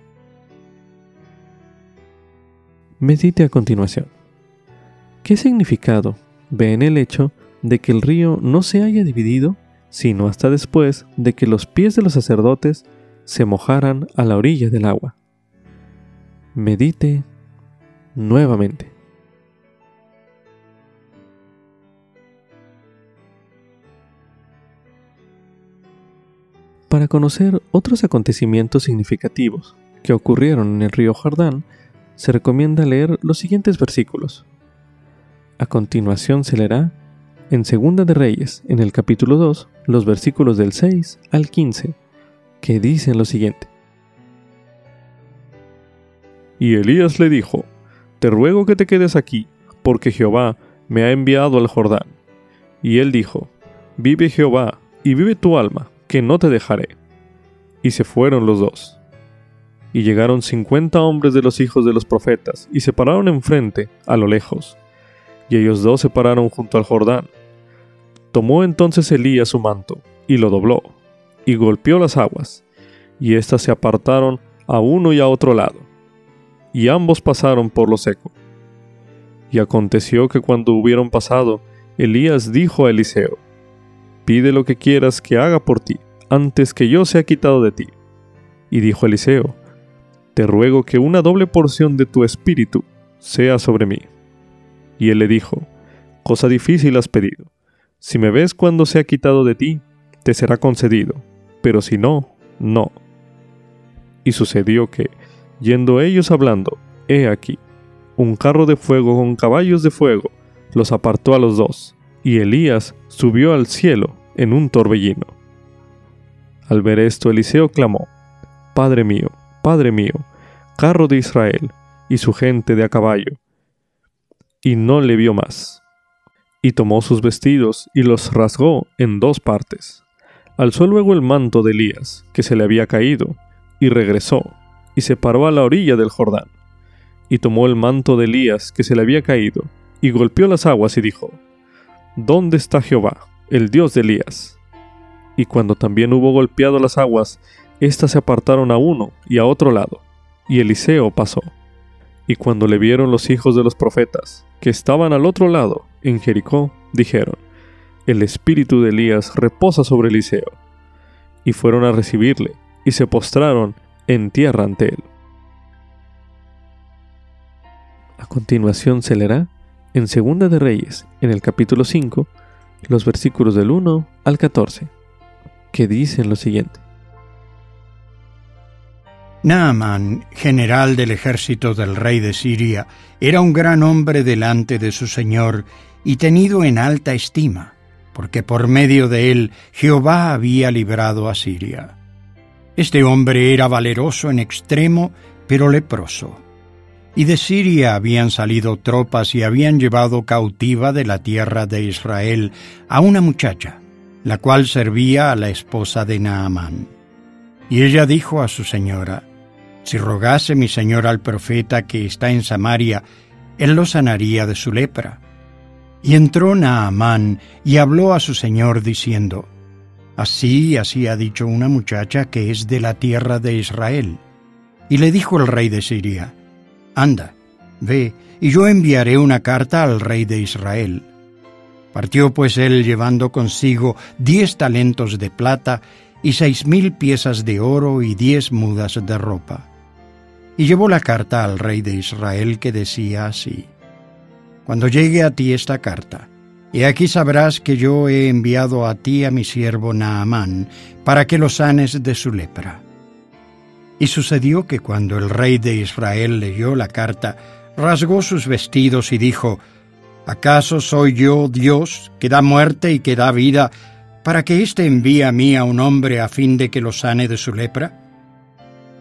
Medite a continuación. ¿Qué significado ve en el hecho de que el río no se haya dividido, sino hasta después de que los pies de los sacerdotes se mojaran a la orilla del agua? Medite nuevamente. Para conocer otros acontecimientos significativos que ocurrieron en el río Jordán, se recomienda leer los siguientes versículos. A continuación se leerá en Segunda de Reyes, en el capítulo 2, los versículos del 6 al 15, que dicen lo siguiente. Y Elías le dijo, Te ruego que te quedes aquí, porque Jehová me ha enviado al Jordán. Y él dijo, Vive Jehová, y vive tu alma, que no te dejaré. Y se fueron los dos. Y llegaron cincuenta hombres de los hijos de los profetas, y se pararon enfrente, a lo lejos. Y ellos dos se pararon junto al Jordán. Tomó entonces Elías su manto, y lo dobló, y golpeó las aguas, y éstas se apartaron a uno y a otro lado, y ambos pasaron por lo seco. Y aconteció que cuando hubieron pasado, Elías dijo a Eliseo, pide lo que quieras que haga por ti, antes que yo sea quitado de ti. Y dijo Eliseo, te ruego que una doble porción de tu espíritu sea sobre mí. Y él le dijo, cosa difícil has pedido. Si me ves cuando sea quitado de ti, te será concedido, pero si no, no. Y sucedió que, yendo ellos hablando, he aquí, un carro de fuego con caballos de fuego los apartó a los dos, y Elías subió al cielo en un torbellino. Al ver esto, Eliseo clamó, Padre mío, Padre mío, carro de Israel y su gente de a caballo. Y no le vio más. Y tomó sus vestidos y los rasgó en dos partes. Alzó luego el manto de Elías, que se le había caído, y regresó, y se paró a la orilla del Jordán. Y tomó el manto de Elías, que se le había caído, y golpeó las aguas y dijo, ¿Dónde está Jehová, el Dios de Elías? Y cuando también hubo golpeado las aguas, éstas se apartaron a uno y a otro lado, y Eliseo pasó. Y cuando le vieron los hijos de los profetas, que estaban al otro lado, en Jericó, dijeron, El espíritu de Elías reposa sobre Eliseo. Y fueron a recibirle, y se postraron en tierra ante él. A continuación se leerá en Segunda de Reyes, en el capítulo 5, los versículos del 1 al 14, que dicen lo siguiente. Naaman, general del ejército del rey de Siria, era un gran hombre delante de su señor y tenido en alta estima, porque por medio de él Jehová había librado a Siria. Este hombre era valeroso en extremo, pero leproso. Y de Siria habían salido tropas y habían llevado cautiva de la tierra de Israel a una muchacha, la cual servía a la esposa de Naamán. Y ella dijo a su señora, Si rogase mi señor al profeta que está en Samaria, él lo sanaría de su lepra. Y entró Naamán y habló a su señor diciendo, Así, así ha dicho una muchacha que es de la tierra de Israel. Y le dijo el rey de Siria, Anda, ve, y yo enviaré una carta al rey de Israel. Partió pues él llevando consigo diez talentos de plata y seis mil piezas de oro y diez mudas de ropa. Y llevó la carta al rey de Israel que decía así, Cuando llegue a ti esta carta, y aquí sabrás que yo he enviado a ti a mi siervo Naamán, para que lo sanes de su lepra. Y sucedió que cuando el rey de Israel leyó la carta, rasgó sus vestidos y dijo, ¿acaso soy yo Dios que da muerte y que da vida, para que éste envíe a mí a un hombre a fin de que lo sane de su lepra?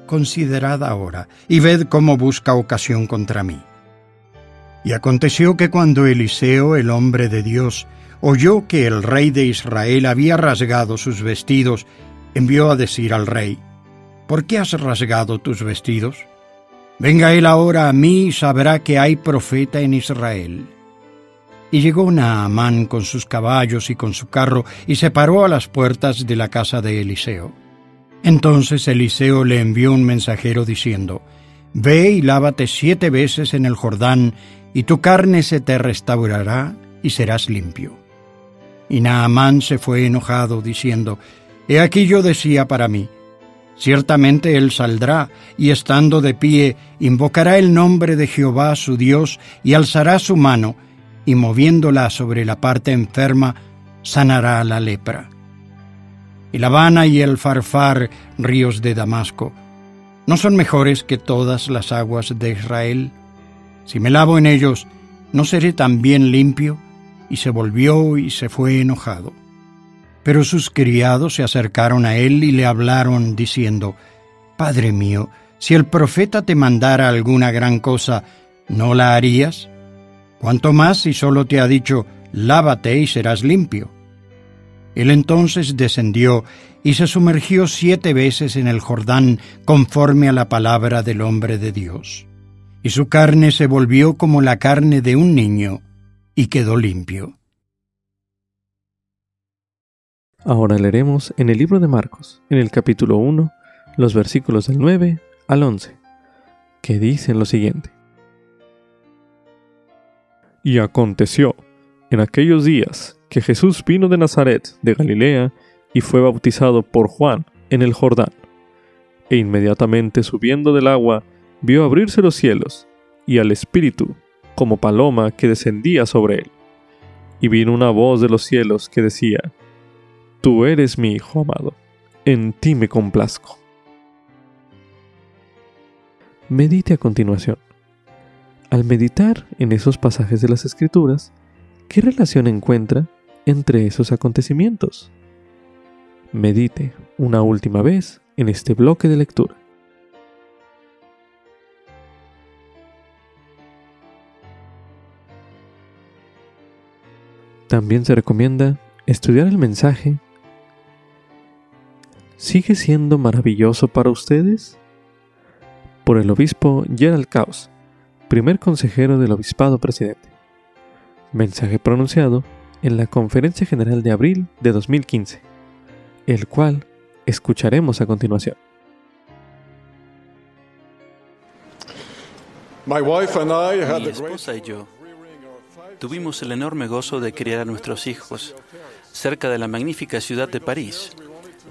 Considerad ahora y ved cómo busca ocasión contra mí. Y aconteció que cuando Eliseo, el hombre de Dios, oyó que el rey de Israel había rasgado sus vestidos, envió a decir al rey, ¿por qué has rasgado tus vestidos? Venga él ahora a mí y sabrá que hay profeta en Israel. Y llegó Naamán con sus caballos y con su carro y se paró a las puertas de la casa de Eliseo. Entonces Eliseo le envió un mensajero diciendo, Ve y lávate siete veces en el Jordán, y tu carne se te restaurará y serás limpio. Y Naamán se fue enojado, diciendo, He aquí yo decía para mí, Ciertamente él saldrá, y estando de pie, invocará el nombre de Jehová su Dios, y alzará su mano, y moviéndola sobre la parte enferma, sanará la lepra. Y la Habana y el Farfar, ríos de Damasco, ¿no son mejores que todas las aguas de Israel? Si me lavo en ellos, ¿no seré también limpio? Y se volvió y se fue enojado. Pero sus criados se acercaron a él y le hablaron, diciendo, Padre mío, si el profeta te mandara alguna gran cosa, ¿no la harías? Cuanto más si solo te ha dicho, lávate y serás limpio. Él entonces descendió y se sumergió siete veces en el Jordán conforme a la palabra del hombre de Dios. Y su carne se volvió como la carne de un niño, y quedó limpio. Ahora leeremos en el libro de Marcos, en el capítulo 1, los versículos del 9 al 11, que dicen lo siguiente. Y aconteció en aquellos días que Jesús vino de Nazaret, de Galilea, y fue bautizado por Juan en el Jordán. E inmediatamente subiendo del agua, vio abrirse los cielos, y al Espíritu, como paloma que descendía sobre él. Y vino una voz de los cielos que decía, Tú eres mi Hijo amado, en ti me complazco. Medite a continuación. Al meditar en esos pasajes de las Escrituras, ¿qué relación encuentra entre esos acontecimientos? Medite una última vez en este bloque de lectura. También se recomienda estudiar el mensaje ¿Sigue siendo maravilloso para ustedes? Por el obispo Gerald Caus, primer consejero del obispado presidente. Mensaje pronunciado en la Conferencia General de Abril de 2015, el cual escucharemos a continuación. Mi esposa y yo tuvimos el enorme gozo de criar a nuestros hijos cerca de la magnífica ciudad de París,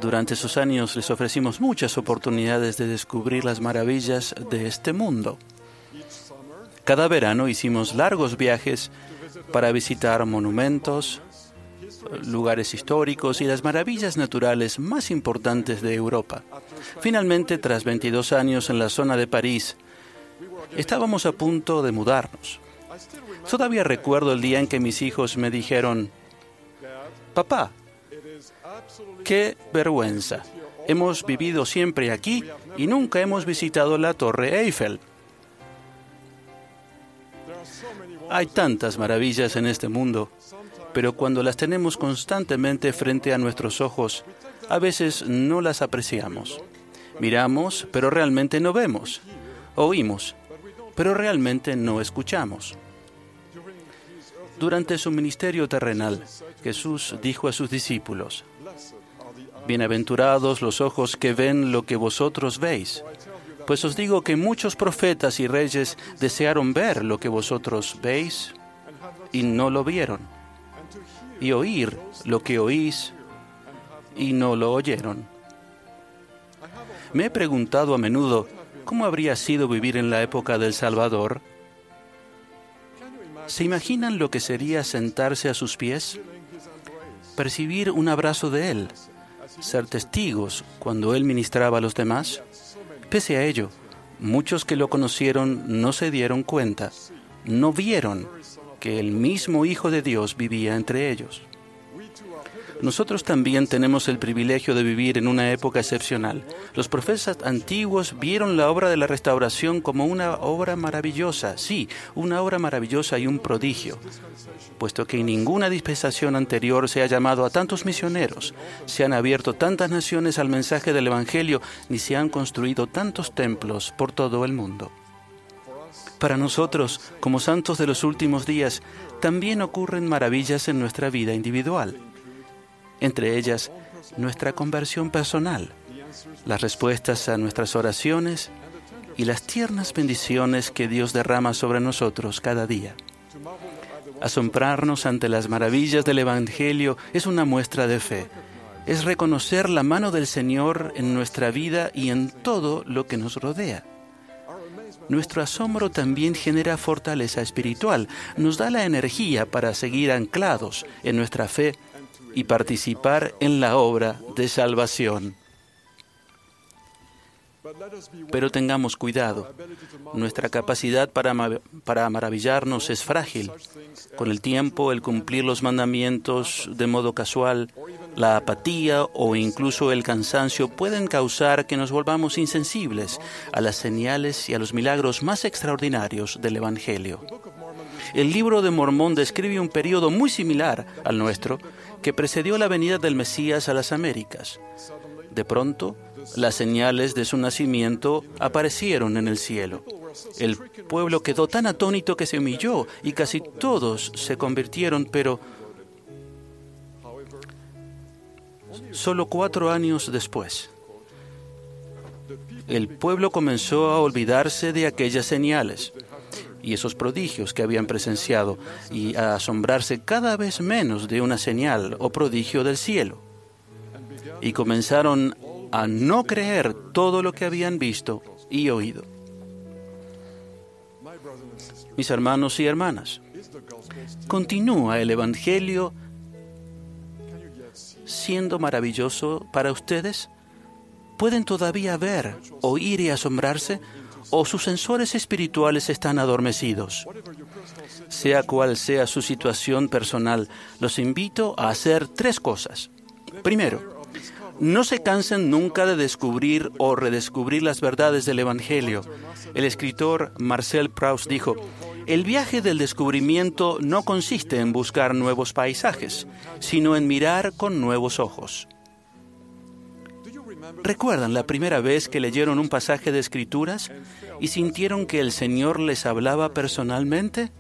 durante esos años les ofrecimos muchas oportunidades de descubrir las maravillas de este mundo. Cada verano hicimos largos viajes para visitar monumentos, lugares históricos y las maravillas naturales más importantes de Europa. Finalmente, tras 22 años en la zona de París, estábamos a punto de mudarnos. Todavía recuerdo el día en que mis hijos me dijeron, papá, Qué vergüenza. Hemos vivido siempre aquí y nunca hemos visitado la Torre Eiffel. Hay tantas maravillas en este mundo, pero cuando las tenemos constantemente frente a nuestros ojos, a veces no las apreciamos. Miramos, pero realmente no vemos. Oímos, pero realmente no escuchamos. Durante su ministerio terrenal, Jesús dijo a sus discípulos, Bienaventurados los ojos que ven lo que vosotros veis. Pues os digo que muchos profetas y reyes desearon ver lo que vosotros veis y no lo vieron, y oír lo que oís y no lo oyeron. Me he preguntado a menudo cómo habría sido vivir en la época del Salvador. ¿Se imaginan lo que sería sentarse a sus pies? Percibir un abrazo de Él ser testigos cuando Él ministraba a los demás? Pese a ello, muchos que lo conocieron no se dieron cuenta, no vieron que el mismo Hijo de Dios vivía entre ellos. Nosotros también tenemos el privilegio de vivir en una época excepcional. Los profetas antiguos vieron la obra de la restauración como una obra maravillosa, sí, una obra maravillosa y un prodigio, puesto que en ninguna dispensación anterior se ha llamado a tantos misioneros, se han abierto tantas naciones al mensaje del Evangelio, ni se han construido tantos templos por todo el mundo. Para nosotros, como santos de los últimos días, también ocurren maravillas en nuestra vida individual entre ellas nuestra conversión personal, las respuestas a nuestras oraciones y las tiernas bendiciones que Dios derrama sobre nosotros cada día. Asombrarnos ante las maravillas del Evangelio es una muestra de fe. Es reconocer la mano del Señor en nuestra vida y en todo lo que nos rodea. Nuestro asombro también genera fortaleza espiritual, nos da la energía para seguir anclados en nuestra fe y participar en la obra de salvación. Pero tengamos cuidado. Nuestra capacidad para, para, maravillarnos es frágil. Con el tiempo, el cumplir los mandamientos de modo casual, la apatía o incluso el cansancio pueden causar que nos volvamos insensibles a las señales y a los milagros más extraordinarios del Evangelio. El libro de Mormón describe un periodo muy similar al nuestro que precedió la venida del Mesías a las Américas. De pronto, las señales de su nacimiento aparecieron en el cielo. El pueblo quedó tan atónito que se humilló y casi todos se convirtieron, pero solo cuatro años después, el pueblo comenzó a olvidarse de aquellas señales y esos prodigios que habían presenciado y a asombrarse cada vez menos de una señal o prodigio del cielo. Y comenzaron a no creer todo lo que habían visto y oído. Mis hermanos y hermanas, continúa el Evangelio siendo maravilloso para ustedes? ¿Pueden todavía ver, oír y asombrarse? ¿O sus sensores espirituales están adormecidos? Sea cual sea su situación personal, los invito a hacer tres cosas. Primero, no se cansen nunca de descubrir o redescubrir las verdades del Evangelio. El escritor Marcel Proust dijo, el viaje del descubrimiento no consiste en buscar nuevos paisajes, sino en mirar con nuevos ojos. ¿Recuerdan la primera vez que leyeron un pasaje de escrituras y sintieron que el Señor les hablaba personalmente?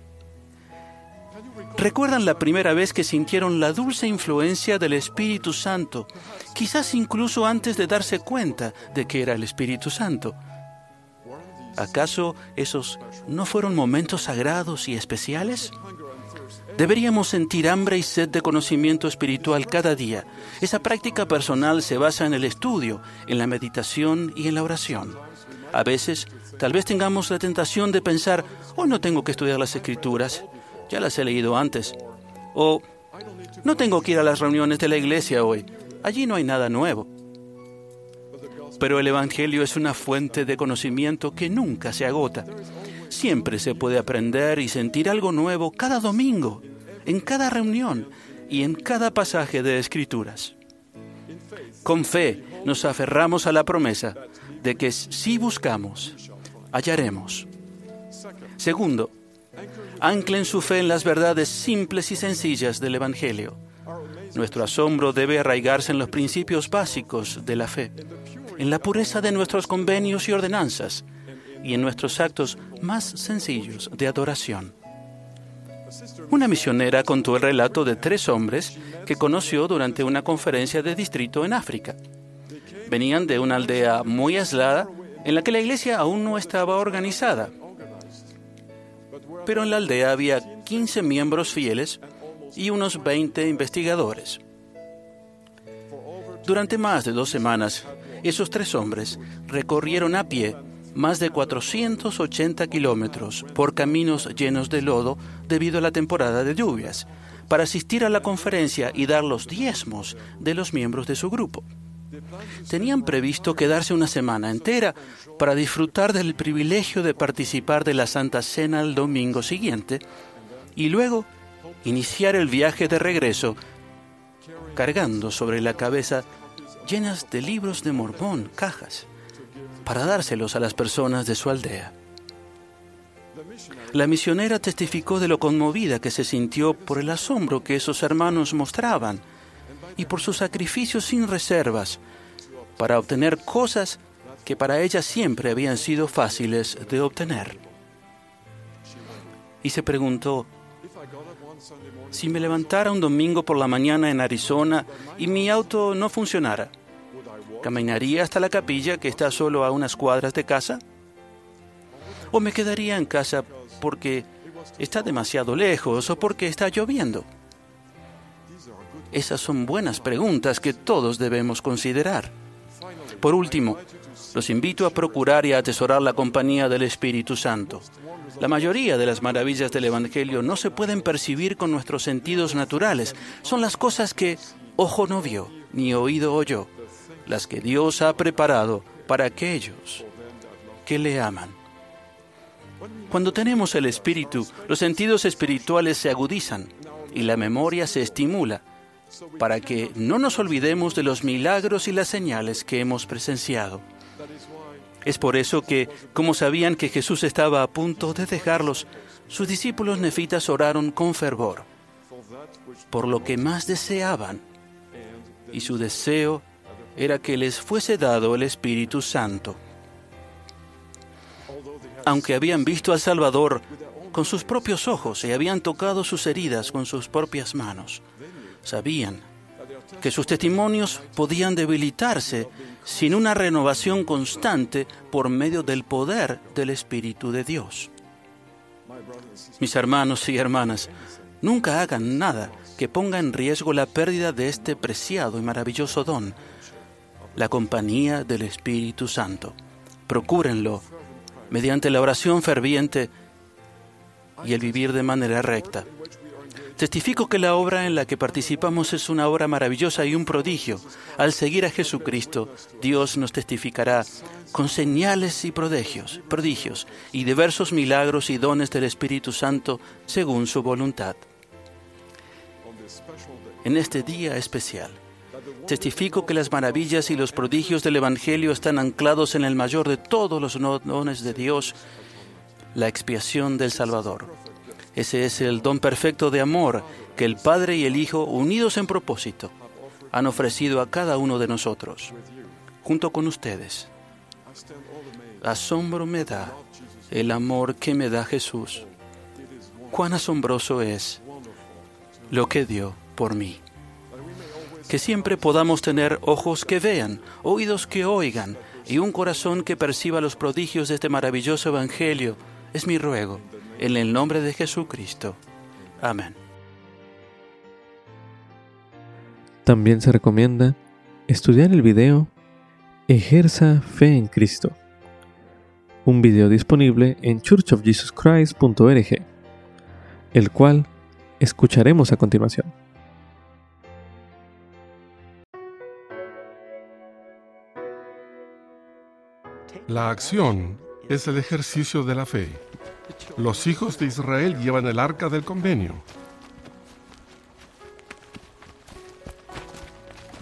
¿Recuerdan la primera vez que sintieron la dulce influencia del Espíritu Santo, quizás incluso antes de darse cuenta de que era el Espíritu Santo? ¿Acaso esos no fueron momentos sagrados y especiales? Deberíamos sentir hambre y sed de conocimiento espiritual cada día. Esa práctica personal se basa en el estudio, en la meditación y en la oración. A veces, tal vez tengamos la tentación de pensar, hoy no tengo que estudiar las escrituras, ya las he leído antes. O no tengo que ir a las reuniones de la iglesia hoy, allí no hay nada nuevo. Pero el Evangelio es una fuente de conocimiento que nunca se agota. Siempre se puede aprender y sentir algo nuevo cada domingo, en cada reunión y en cada pasaje de Escrituras. Con fe nos aferramos a la promesa de que si buscamos, hallaremos. Segundo, anclen su fe en las verdades simples y sencillas del Evangelio. Nuestro asombro debe arraigarse en los principios básicos de la fe, en la pureza de nuestros convenios y ordenanzas y en nuestros actos más sencillos de adoración. Una misionera contó el relato de tres hombres que conoció durante una conferencia de distrito en África. Venían de una aldea muy aislada en la que la iglesia aún no estaba organizada pero en la aldea había 15 miembros fieles y unos 20 investigadores. Durante más de dos semanas, esos tres hombres recorrieron a pie más de 480 kilómetros por caminos llenos de lodo debido a la temporada de lluvias, para asistir a la conferencia y dar los diezmos de los miembros de su grupo. Tenían previsto quedarse una semana entera para disfrutar del privilegio de participar de la Santa Cena el domingo siguiente y luego iniciar el viaje de regreso cargando sobre la cabeza llenas de libros de Mormón, cajas, para dárselos a las personas de su aldea. La misionera testificó de lo conmovida que se sintió por el asombro que esos hermanos mostraban y por sus sacrificios sin reservas para obtener cosas que para ella siempre habían sido fáciles de obtener. Y se preguntó, si me levantara un domingo por la mañana en Arizona y mi auto no funcionara, ¿caminaría hasta la capilla que está solo a unas cuadras de casa? ¿O me quedaría en casa porque está demasiado lejos o porque está lloviendo? Esas son buenas preguntas que todos debemos considerar. Por último, los invito a procurar y a atesorar la compañía del Espíritu Santo. La mayoría de las maravillas del Evangelio no se pueden percibir con nuestros sentidos naturales. Son las cosas que ojo no vio, ni oído oyó, las que Dios ha preparado para aquellos que le aman. Cuando tenemos el Espíritu, los sentidos espirituales se agudizan y la memoria se estimula para que no nos olvidemos de los milagros y las señales que hemos presenciado. Es por eso que, como sabían que Jesús estaba a punto de dejarlos, sus discípulos nefitas oraron con fervor por lo que más deseaban, y su deseo era que les fuese dado el Espíritu Santo. Aunque habían visto al Salvador con sus propios ojos y habían tocado sus heridas con sus propias manos, sabían que sus testimonios podían debilitarse sin una renovación constante por medio del poder del Espíritu de Dios. Mis hermanos y hermanas, nunca hagan nada que ponga en riesgo la pérdida de este preciado y maravilloso don, la compañía del Espíritu Santo. Procúrenlo mediante la oración ferviente y el vivir de manera recta. Testifico que la obra en la que participamos es una obra maravillosa y un prodigio. Al seguir a Jesucristo, Dios nos testificará con señales y prodigios, prodigios y diversos milagros y dones del Espíritu Santo según su voluntad. En este día especial, testifico que las maravillas y los prodigios del Evangelio están anclados en el mayor de todos los dones de Dios, la expiación del Salvador. Ese es el don perfecto de amor que el Padre y el Hijo, unidos en propósito, han ofrecido a cada uno de nosotros, junto con ustedes. Asombro me da el amor que me da Jesús. Cuán asombroso es lo que dio por mí. Que siempre podamos tener ojos que vean, oídos que oigan y un corazón que perciba los prodigios de este maravilloso Evangelio, es mi ruego en el nombre de Jesucristo. Amén. También se recomienda estudiar el video Ejerza fe en Cristo, un video disponible en churchofjesuschrist.org, el cual escucharemos a continuación. La acción es el ejercicio de la fe. Los hijos de Israel llevan el arca del convenio.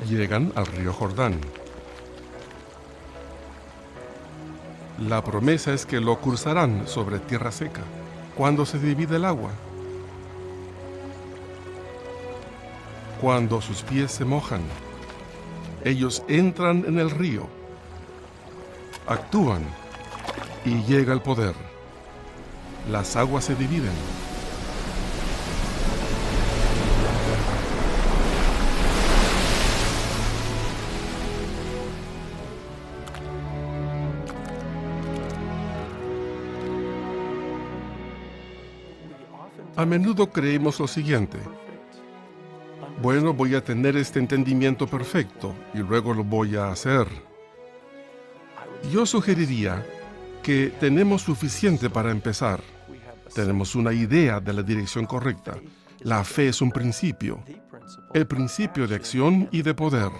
Llegan al río Jordán. La promesa es que lo cruzarán sobre tierra seca cuando se divide el agua. Cuando sus pies se mojan, ellos entran en el río, actúan y llega el poder las aguas se dividen. A menudo creemos lo siguiente. Bueno, voy a tener este entendimiento perfecto y luego lo voy a hacer. Yo sugeriría que tenemos suficiente para empezar. Tenemos una idea de la dirección correcta. La fe es un principio, el principio de acción y de poder.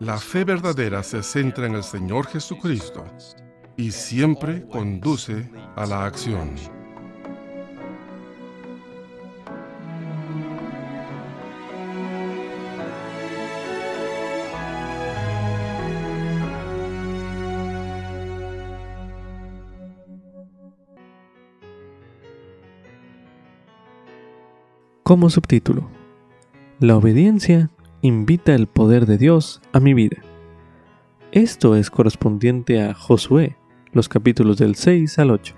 La fe verdadera se centra en el Señor Jesucristo y siempre conduce a la acción. Como subtítulo, La obediencia invita el poder de Dios a mi vida. Esto es correspondiente a Josué, los capítulos del 6 al 8.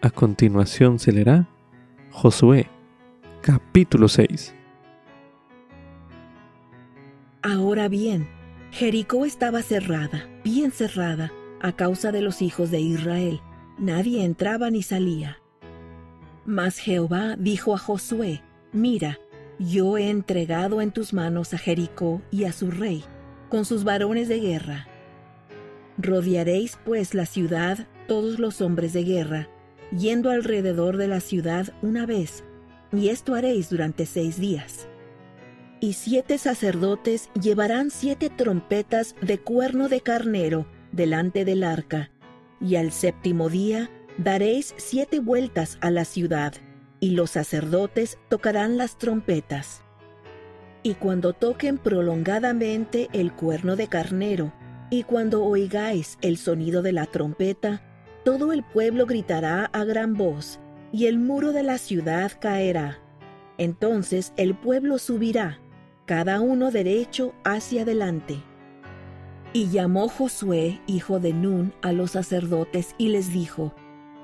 A continuación se leerá Josué, capítulo 6. Ahora bien, Jericó estaba cerrada, bien cerrada, a causa de los hijos de Israel. Nadie entraba ni salía. Mas Jehová dijo a Josué, Mira, yo he entregado en tus manos a Jericó y a su rey, con sus varones de guerra. Rodearéis pues la ciudad todos los hombres de guerra, yendo alrededor de la ciudad una vez, y esto haréis durante seis días. Y siete sacerdotes llevarán siete trompetas de cuerno de carnero delante del arca, y al séptimo día daréis siete vueltas a la ciudad, y los sacerdotes tocarán las trompetas. Y cuando toquen prolongadamente el cuerno de carnero, y cuando oigáis el sonido de la trompeta, todo el pueblo gritará a gran voz, y el muro de la ciudad caerá. Entonces el pueblo subirá, cada uno derecho hacia adelante. Y llamó Josué, hijo de Nun, a los sacerdotes y les dijo,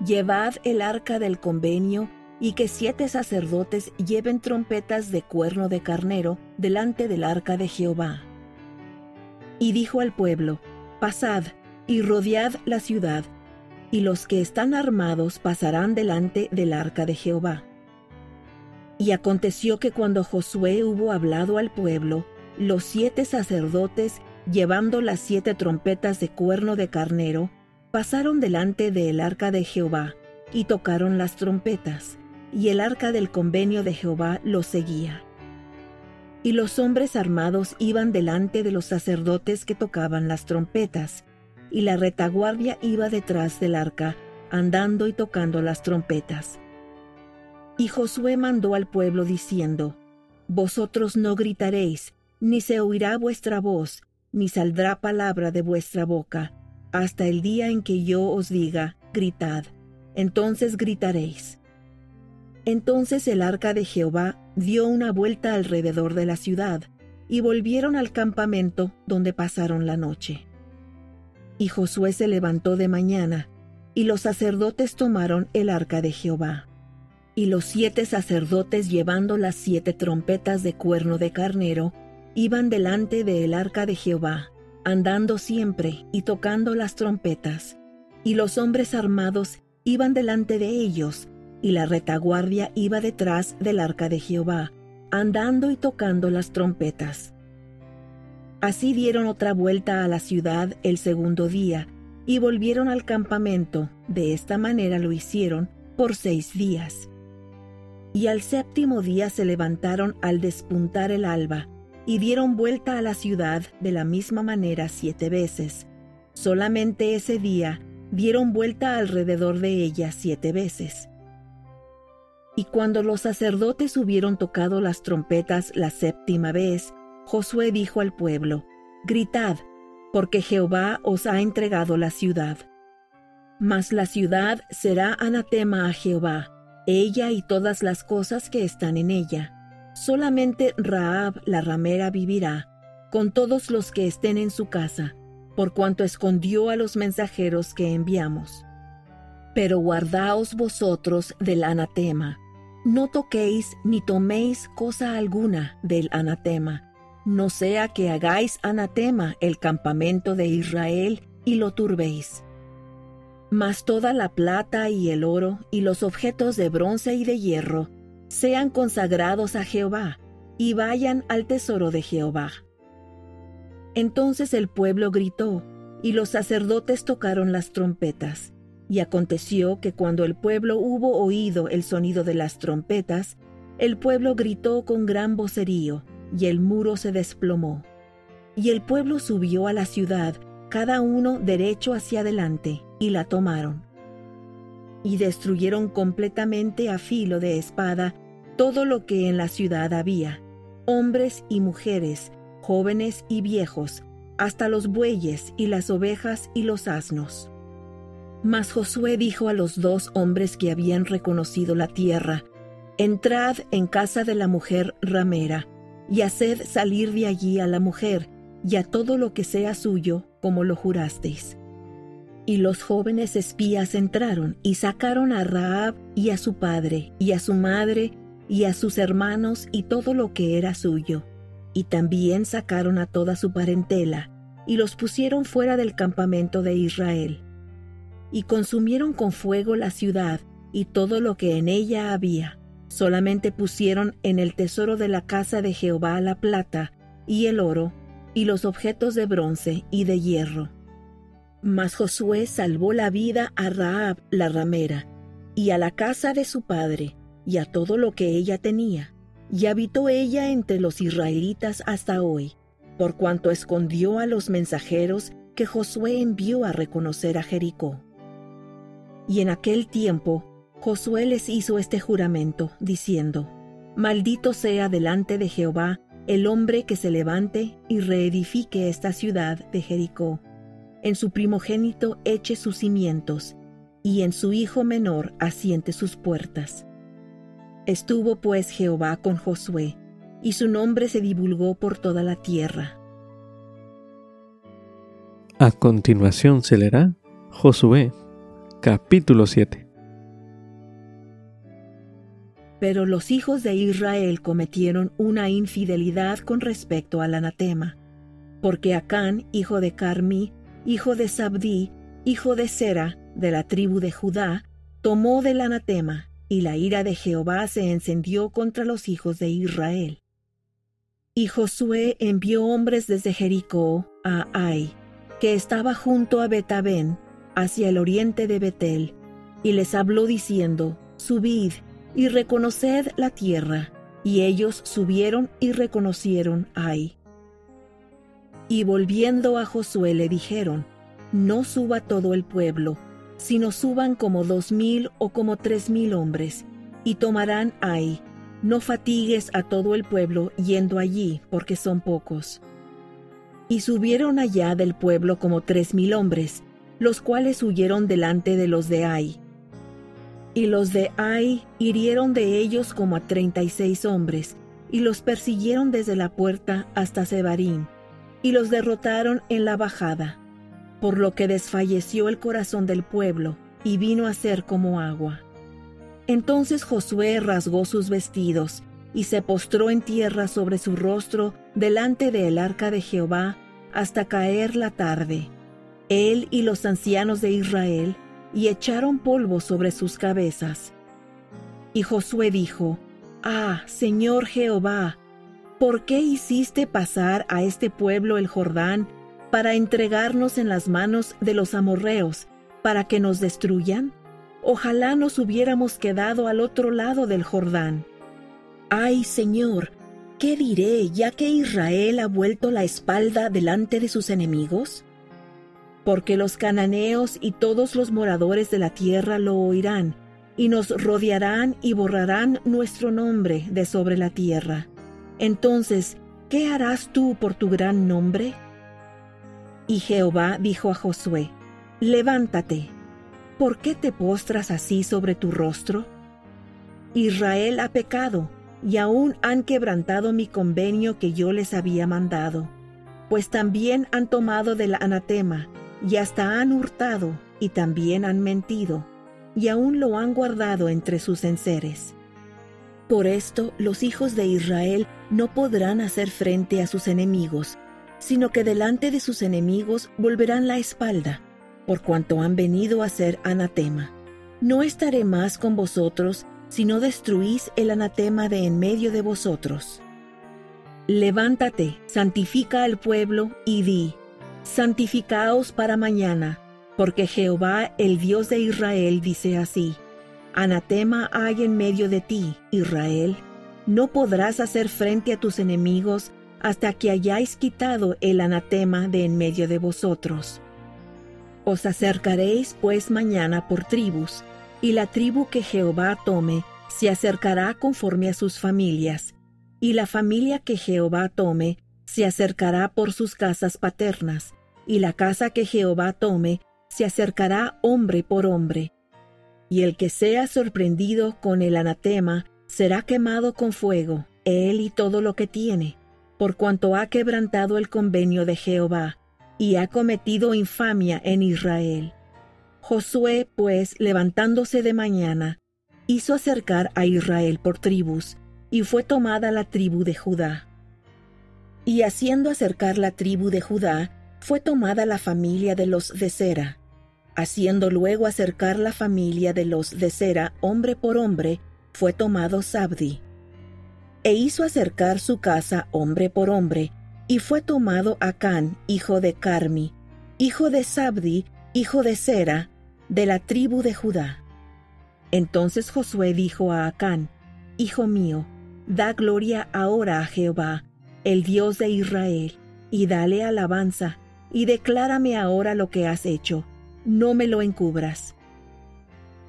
Llevad el arca del convenio, y que siete sacerdotes lleven trompetas de cuerno de carnero delante del arca de Jehová. Y dijo al pueblo, Pasad y rodead la ciudad, y los que están armados pasarán delante del arca de Jehová. Y aconteció que cuando Josué hubo hablado al pueblo, los siete sacerdotes, llevando las siete trompetas de cuerno de carnero, pasaron delante del arca de Jehová, y tocaron las trompetas, y el arca del convenio de Jehová los seguía. Y los hombres armados iban delante de los sacerdotes que tocaban las trompetas, y la retaguardia iba detrás del arca, andando y tocando las trompetas. Y Josué mandó al pueblo diciendo, Vosotros no gritaréis, ni se oirá vuestra voz, ni saldrá palabra de vuestra boca, hasta el día en que yo os diga, gritad, entonces gritaréis. Entonces el arca de Jehová dio una vuelta alrededor de la ciudad, y volvieron al campamento donde pasaron la noche. Y Josué se levantó de mañana, y los sacerdotes tomaron el arca de Jehová. Y los siete sacerdotes llevando las siete trompetas de cuerno de carnero, iban delante del arca de Jehová, andando siempre y tocando las trompetas. Y los hombres armados iban delante de ellos, y la retaguardia iba detrás del arca de Jehová, andando y tocando las trompetas. Así dieron otra vuelta a la ciudad el segundo día y volvieron al campamento. De esta manera lo hicieron por seis días. Y al séptimo día se levantaron al despuntar el alba y dieron vuelta a la ciudad de la misma manera siete veces. Solamente ese día dieron vuelta alrededor de ella siete veces. Y cuando los sacerdotes hubieron tocado las trompetas la séptima vez, Josué dijo al pueblo, Gritad, porque Jehová os ha entregado la ciudad. Mas la ciudad será anatema a Jehová, ella y todas las cosas que están en ella. Solamente Raab la ramera vivirá, con todos los que estén en su casa, por cuanto escondió a los mensajeros que enviamos. Pero guardaos vosotros del anatema, no toquéis ni toméis cosa alguna del anatema, no sea que hagáis anatema el campamento de Israel y lo turbéis. Mas toda la plata y el oro y los objetos de bronce y de hierro sean consagrados a Jehová y vayan al tesoro de Jehová. Entonces el pueblo gritó, y los sacerdotes tocaron las trompetas. Y aconteció que cuando el pueblo hubo oído el sonido de las trompetas, el pueblo gritó con gran vocerío, y el muro se desplomó. Y el pueblo subió a la ciudad, cada uno derecho hacia adelante, y la tomaron. Y destruyeron completamente a filo de espada todo lo que en la ciudad había, hombres y mujeres, jóvenes y viejos, hasta los bueyes y las ovejas y los asnos. Mas Josué dijo a los dos hombres que habían reconocido la tierra, Entrad en casa de la mujer ramera, y haced salir de allí a la mujer y a todo lo que sea suyo, como lo jurasteis. Y los jóvenes espías entraron y sacaron a Raab y a su padre y a su madre y a sus hermanos y todo lo que era suyo. Y también sacaron a toda su parentela, y los pusieron fuera del campamento de Israel. Y consumieron con fuego la ciudad y todo lo que en ella había. Solamente pusieron en el tesoro de la casa de Jehová la plata y el oro y los objetos de bronce y de hierro. Mas Josué salvó la vida a Raab la ramera y a la casa de su padre y a todo lo que ella tenía, y habitó ella entre los israelitas hasta hoy, por cuanto escondió a los mensajeros que Josué envió a reconocer a Jericó. Y en aquel tiempo Josué les hizo este juramento, diciendo, Maldito sea delante de Jehová el hombre que se levante y reedifique esta ciudad de Jericó. En su primogénito eche sus cimientos, y en su hijo menor asiente sus puertas. Estuvo pues Jehová con Josué, y su nombre se divulgó por toda la tierra. A continuación se leerá Josué, capítulo 7. Pero los hijos de Israel cometieron una infidelidad con respecto al anatema, porque Acán, hijo de Carmi, hijo de Sabdí, hijo de Sera, de la tribu de Judá, tomó del anatema, y la ira de Jehová se encendió contra los hijos de Israel. Y Josué envió hombres desde Jericó a Ai, que estaba junto a Betabén, hacia el oriente de Betel, y les habló diciendo, Subid, y reconoced la tierra. Y ellos subieron y reconocieron Ai. Y volviendo a Josué le dijeron, No suba todo el pueblo, sino suban como dos mil o como tres mil hombres, y tomarán Ai. No fatigues a todo el pueblo yendo allí, porque son pocos. Y subieron allá del pueblo como tres mil hombres, los cuales huyeron delante de los de Ai y los de Ai hirieron de ellos como a treinta y seis hombres, y los persiguieron desde la puerta hasta Sebarín, y los derrotaron en la bajada, por lo que desfalleció el corazón del pueblo, y vino a ser como agua. Entonces Josué rasgó sus vestidos, y se postró en tierra sobre su rostro delante del arca de Jehová hasta caer la tarde. Él y los ancianos de Israel, y echaron polvo sobre sus cabezas. Y Josué dijo, Ah, Señor Jehová, ¿por qué hiciste pasar a este pueblo el Jordán para entregarnos en las manos de los amorreos, para que nos destruyan? Ojalá nos hubiéramos quedado al otro lado del Jordán. Ay, Señor, ¿qué diré ya que Israel ha vuelto la espalda delante de sus enemigos? porque los cananeos y todos los moradores de la tierra lo oirán, y nos rodearán y borrarán nuestro nombre de sobre la tierra. Entonces, ¿qué harás tú por tu gran nombre? Y Jehová dijo a Josué, Levántate, ¿por qué te postras así sobre tu rostro? Israel ha pecado, y aún han quebrantado mi convenio que yo les había mandado, pues también han tomado del anatema, y hasta han hurtado y también han mentido, y aún lo han guardado entre sus enseres. Por esto los hijos de Israel no podrán hacer frente a sus enemigos, sino que delante de sus enemigos volverán la espalda, por cuanto han venido a ser anatema. No estaré más con vosotros si no destruís el anatema de en medio de vosotros. Levántate, santifica al pueblo y di, santificaos para mañana, porque Jehová el Dios de Israel dice así, Anatema hay en medio de ti, Israel, no podrás hacer frente a tus enemigos hasta que hayáis quitado el anatema de en medio de vosotros. Os acercaréis pues mañana por tribus, y la tribu que Jehová tome se acercará conforme a sus familias, y la familia que Jehová tome se acercará por sus casas paternas, y la casa que Jehová tome se acercará hombre por hombre. Y el que sea sorprendido con el anatema será quemado con fuego, él y todo lo que tiene, por cuanto ha quebrantado el convenio de Jehová, y ha cometido infamia en Israel. Josué, pues, levantándose de mañana, hizo acercar a Israel por tribus, y fue tomada la tribu de Judá. Y haciendo acercar la tribu de Judá, fue tomada la familia de los de Sera, haciendo luego acercar la familia de los de Sera hombre por hombre, fue tomado Sabdi. E hizo acercar su casa hombre por hombre, y fue tomado Acán, hijo de Carmi, hijo de Sabdi, hijo de Sera, de la tribu de Judá. Entonces Josué dijo a Acán, Hijo mío, da gloria ahora a Jehová, el Dios de Israel, y dale alabanza, y declárame ahora lo que has hecho, no me lo encubras.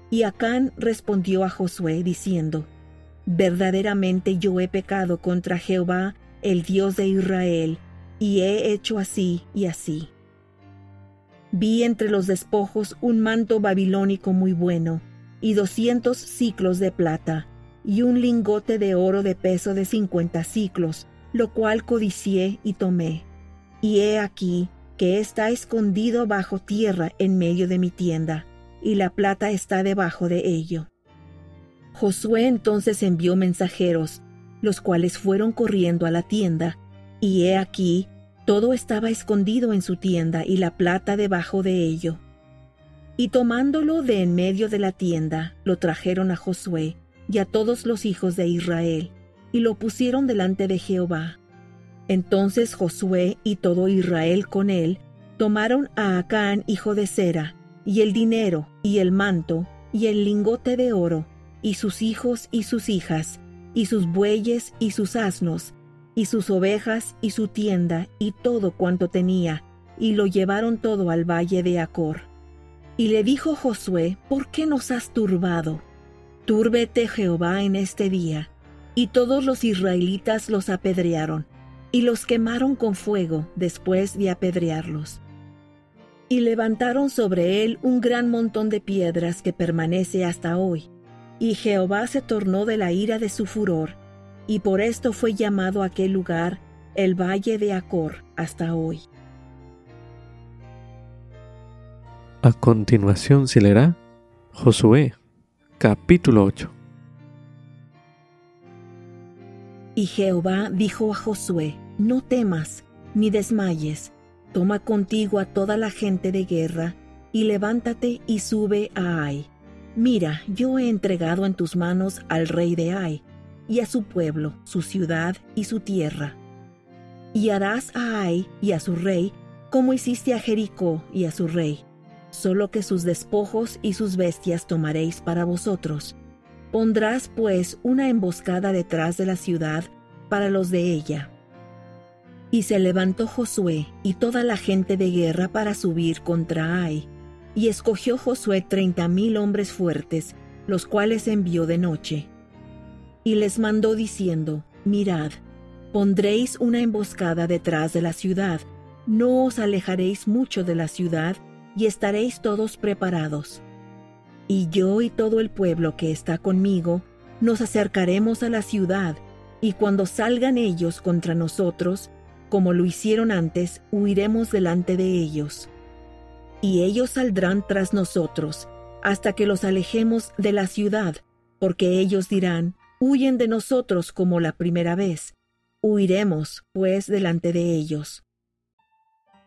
Y Acán respondió a Josué diciendo, Verdaderamente yo he pecado contra Jehová, el Dios de Israel, y he hecho así y así. Vi entre los despojos un manto babilónico muy bueno, y doscientos ciclos de plata, y un lingote de oro de peso de cincuenta ciclos, lo cual codicié y tomé. Y he aquí que está escondido bajo tierra en medio de mi tienda, y la plata está debajo de ello. Josué entonces envió mensajeros, los cuales fueron corriendo a la tienda, y he aquí todo estaba escondido en su tienda y la plata debajo de ello. Y tomándolo de en medio de la tienda, lo trajeron a Josué y a todos los hijos de Israel, y lo pusieron delante de Jehová. Entonces Josué y todo Israel con él tomaron a Acán hijo de Sera, y el dinero, y el manto, y el lingote de oro, y sus hijos y sus hijas, y sus bueyes y sus asnos, y sus ovejas y su tienda y todo cuanto tenía, y lo llevaron todo al valle de Acor. Y le dijo Josué, ¿por qué nos has turbado? Túrbete Jehová en este día. Y todos los israelitas los apedrearon, y los quemaron con fuego después de apedrearlos. Y levantaron sobre él un gran montón de piedras que permanece hasta hoy. Y Jehová se tornó de la ira de su furor, y por esto fue llamado aquel lugar el Valle de Acor hasta hoy. A continuación se leerá Josué, capítulo 8. Y Jehová dijo a Josué, No temas, ni desmayes, toma contigo a toda la gente de guerra, y levántate y sube a Ai. Mira, yo he entregado en tus manos al rey de Ai, y a su pueblo, su ciudad y su tierra. Y harás a Ai y a su rey como hiciste a Jericó y a su rey, solo que sus despojos y sus bestias tomaréis para vosotros. Pondrás pues una emboscada detrás de la ciudad para los de ella. Y se levantó Josué y toda la gente de guerra para subir contra Ai, y escogió Josué treinta mil hombres fuertes, los cuales envió de noche y les mandó diciendo, Mirad, pondréis una emboscada detrás de la ciudad, no os alejaréis mucho de la ciudad, y estaréis todos preparados. Y yo y todo el pueblo que está conmigo, nos acercaremos a la ciudad, y cuando salgan ellos contra nosotros, como lo hicieron antes, huiremos delante de ellos. Y ellos saldrán tras nosotros, hasta que los alejemos de la ciudad, porque ellos dirán, huyen de nosotros como la primera vez. Huiremos, pues, delante de ellos.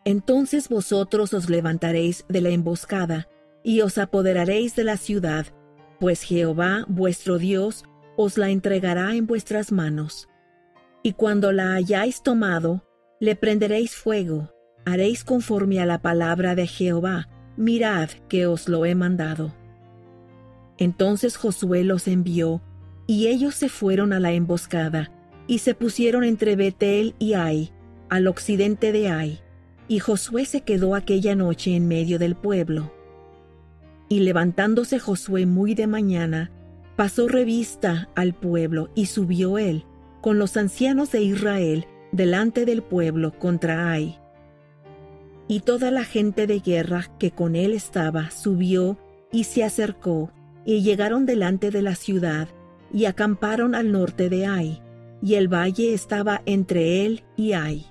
Entonces vosotros os levantaréis de la emboscada, y os apoderaréis de la ciudad, pues Jehová vuestro Dios os la entregará en vuestras manos. Y cuando la hayáis tomado, le prenderéis fuego, haréis conforme a la palabra de Jehová, mirad que os lo he mandado. Entonces Josué los envió y ellos se fueron a la emboscada, y se pusieron entre Betel y Ai, al occidente de Ai, y Josué se quedó aquella noche en medio del pueblo. Y levantándose Josué muy de mañana, pasó revista al pueblo y subió él, con los ancianos de Israel, delante del pueblo contra Ai. Y toda la gente de guerra que con él estaba subió y se acercó, y llegaron delante de la ciudad, y acamparon al norte de Ai, y el valle estaba entre él y Ai.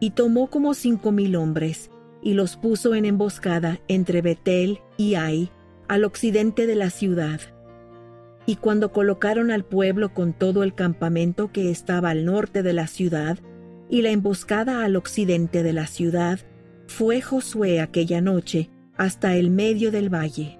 Y tomó como cinco mil hombres, y los puso en emboscada entre Betel y Ai, al occidente de la ciudad. Y cuando colocaron al pueblo con todo el campamento que estaba al norte de la ciudad, y la emboscada al occidente de la ciudad, fue Josué aquella noche hasta el medio del valle.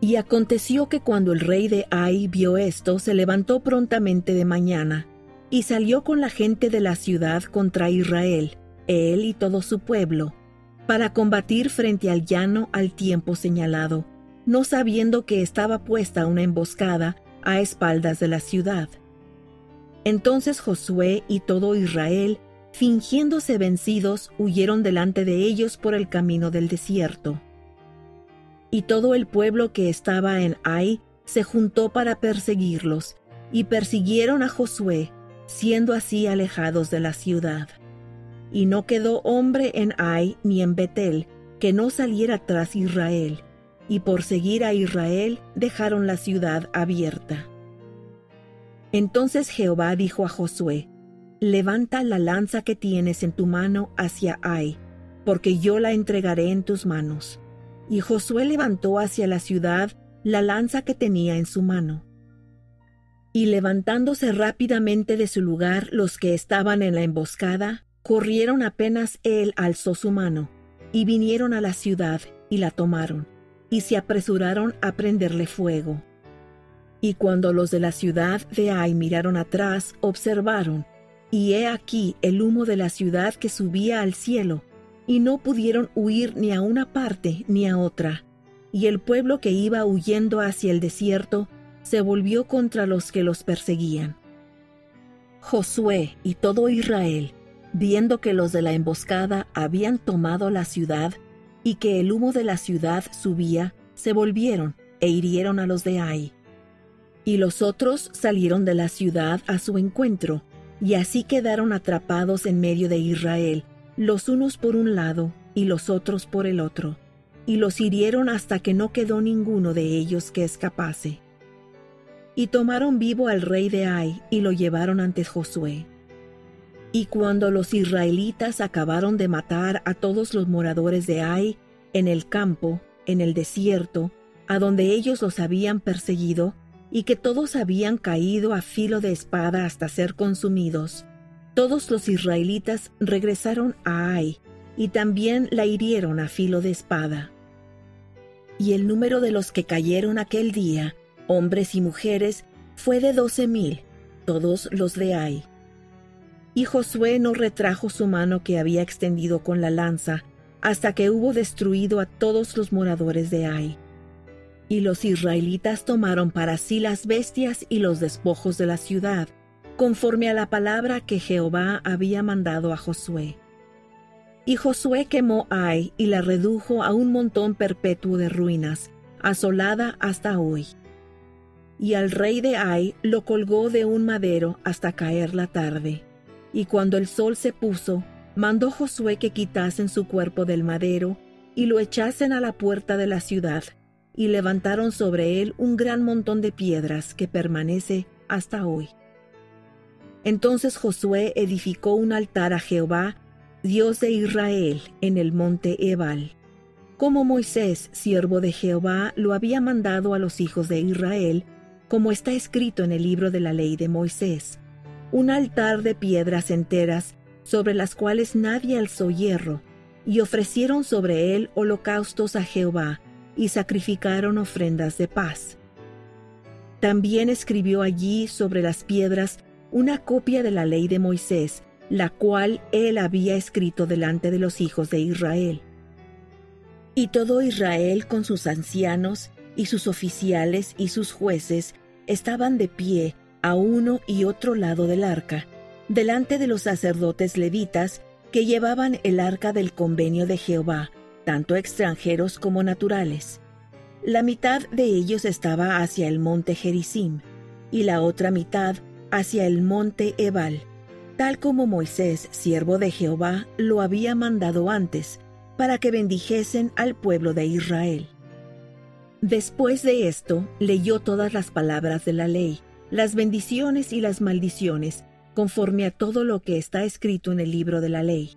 Y aconteció que cuando el rey de Ai vio esto, se levantó prontamente de mañana, y salió con la gente de la ciudad contra Israel, él y todo su pueblo, para combatir frente al llano al tiempo señalado, no sabiendo que estaba puesta una emboscada a espaldas de la ciudad. Entonces Josué y todo Israel, fingiéndose vencidos, huyeron delante de ellos por el camino del desierto. Y todo el pueblo que estaba en Ai se juntó para perseguirlos, y persiguieron a Josué, siendo así alejados de la ciudad. Y no quedó hombre en Ai ni en Betel que no saliera tras Israel, y por seguir a Israel dejaron la ciudad abierta. Entonces Jehová dijo a Josué, Levanta la lanza que tienes en tu mano hacia Ai, porque yo la entregaré en tus manos. Y Josué levantó hacia la ciudad la lanza que tenía en su mano. Y levantándose rápidamente de su lugar los que estaban en la emboscada, corrieron apenas él alzó su mano, y vinieron a la ciudad y la tomaron, y se apresuraron a prenderle fuego. Y cuando los de la ciudad de Ai miraron atrás, observaron, y he aquí el humo de la ciudad que subía al cielo, y no pudieron huir ni a una parte ni a otra. Y el pueblo que iba huyendo hacia el desierto se volvió contra los que los perseguían. Josué y todo Israel, viendo que los de la emboscada habían tomado la ciudad y que el humo de la ciudad subía, se volvieron e hirieron a los de Ai. Y los otros salieron de la ciudad a su encuentro, y así quedaron atrapados en medio de Israel, los unos por un lado y los otros por el otro, y los hirieron hasta que no quedó ninguno de ellos que escapase. Y tomaron vivo al rey de Ai y lo llevaron ante Josué. Y cuando los israelitas acabaron de matar a todos los moradores de Ai en el campo, en el desierto, a donde ellos los habían perseguido, y que todos habían caído a filo de espada hasta ser consumidos, todos los israelitas regresaron a Ai, y también la hirieron a filo de espada. Y el número de los que cayeron aquel día hombres y mujeres, fue de doce mil, todos los de Ai. Y Josué no retrajo su mano que había extendido con la lanza, hasta que hubo destruido a todos los moradores de Ai. Y los israelitas tomaron para sí las bestias y los despojos de la ciudad, conforme a la palabra que Jehová había mandado a Josué. Y Josué quemó Ai y la redujo a un montón perpetuo de ruinas, asolada hasta hoy y al rey de Ai lo colgó de un madero hasta caer la tarde. Y cuando el sol se puso, mandó Josué que quitasen su cuerpo del madero y lo echasen a la puerta de la ciudad, y levantaron sobre él un gran montón de piedras que permanece hasta hoy. Entonces Josué edificó un altar a Jehová, Dios de Israel, en el monte Ebal, como Moisés, siervo de Jehová, lo había mandado a los hijos de Israel, como está escrito en el libro de la ley de Moisés, un altar de piedras enteras sobre las cuales nadie alzó hierro, y ofrecieron sobre él holocaustos a Jehová, y sacrificaron ofrendas de paz. También escribió allí sobre las piedras una copia de la ley de Moisés, la cual él había escrito delante de los hijos de Israel. Y todo Israel con sus ancianos y sus oficiales y sus jueces estaban de pie a uno y otro lado del arca, delante de los sacerdotes levitas que llevaban el arca del convenio de Jehová, tanto extranjeros como naturales. La mitad de ellos estaba hacia el monte Gerizim, y la otra mitad hacia el monte Ebal, tal como Moisés, siervo de Jehová, lo había mandado antes, para que bendijesen al pueblo de Israel. Después de esto, leyó todas las palabras de la ley, las bendiciones y las maldiciones, conforme a todo lo que está escrito en el libro de la ley.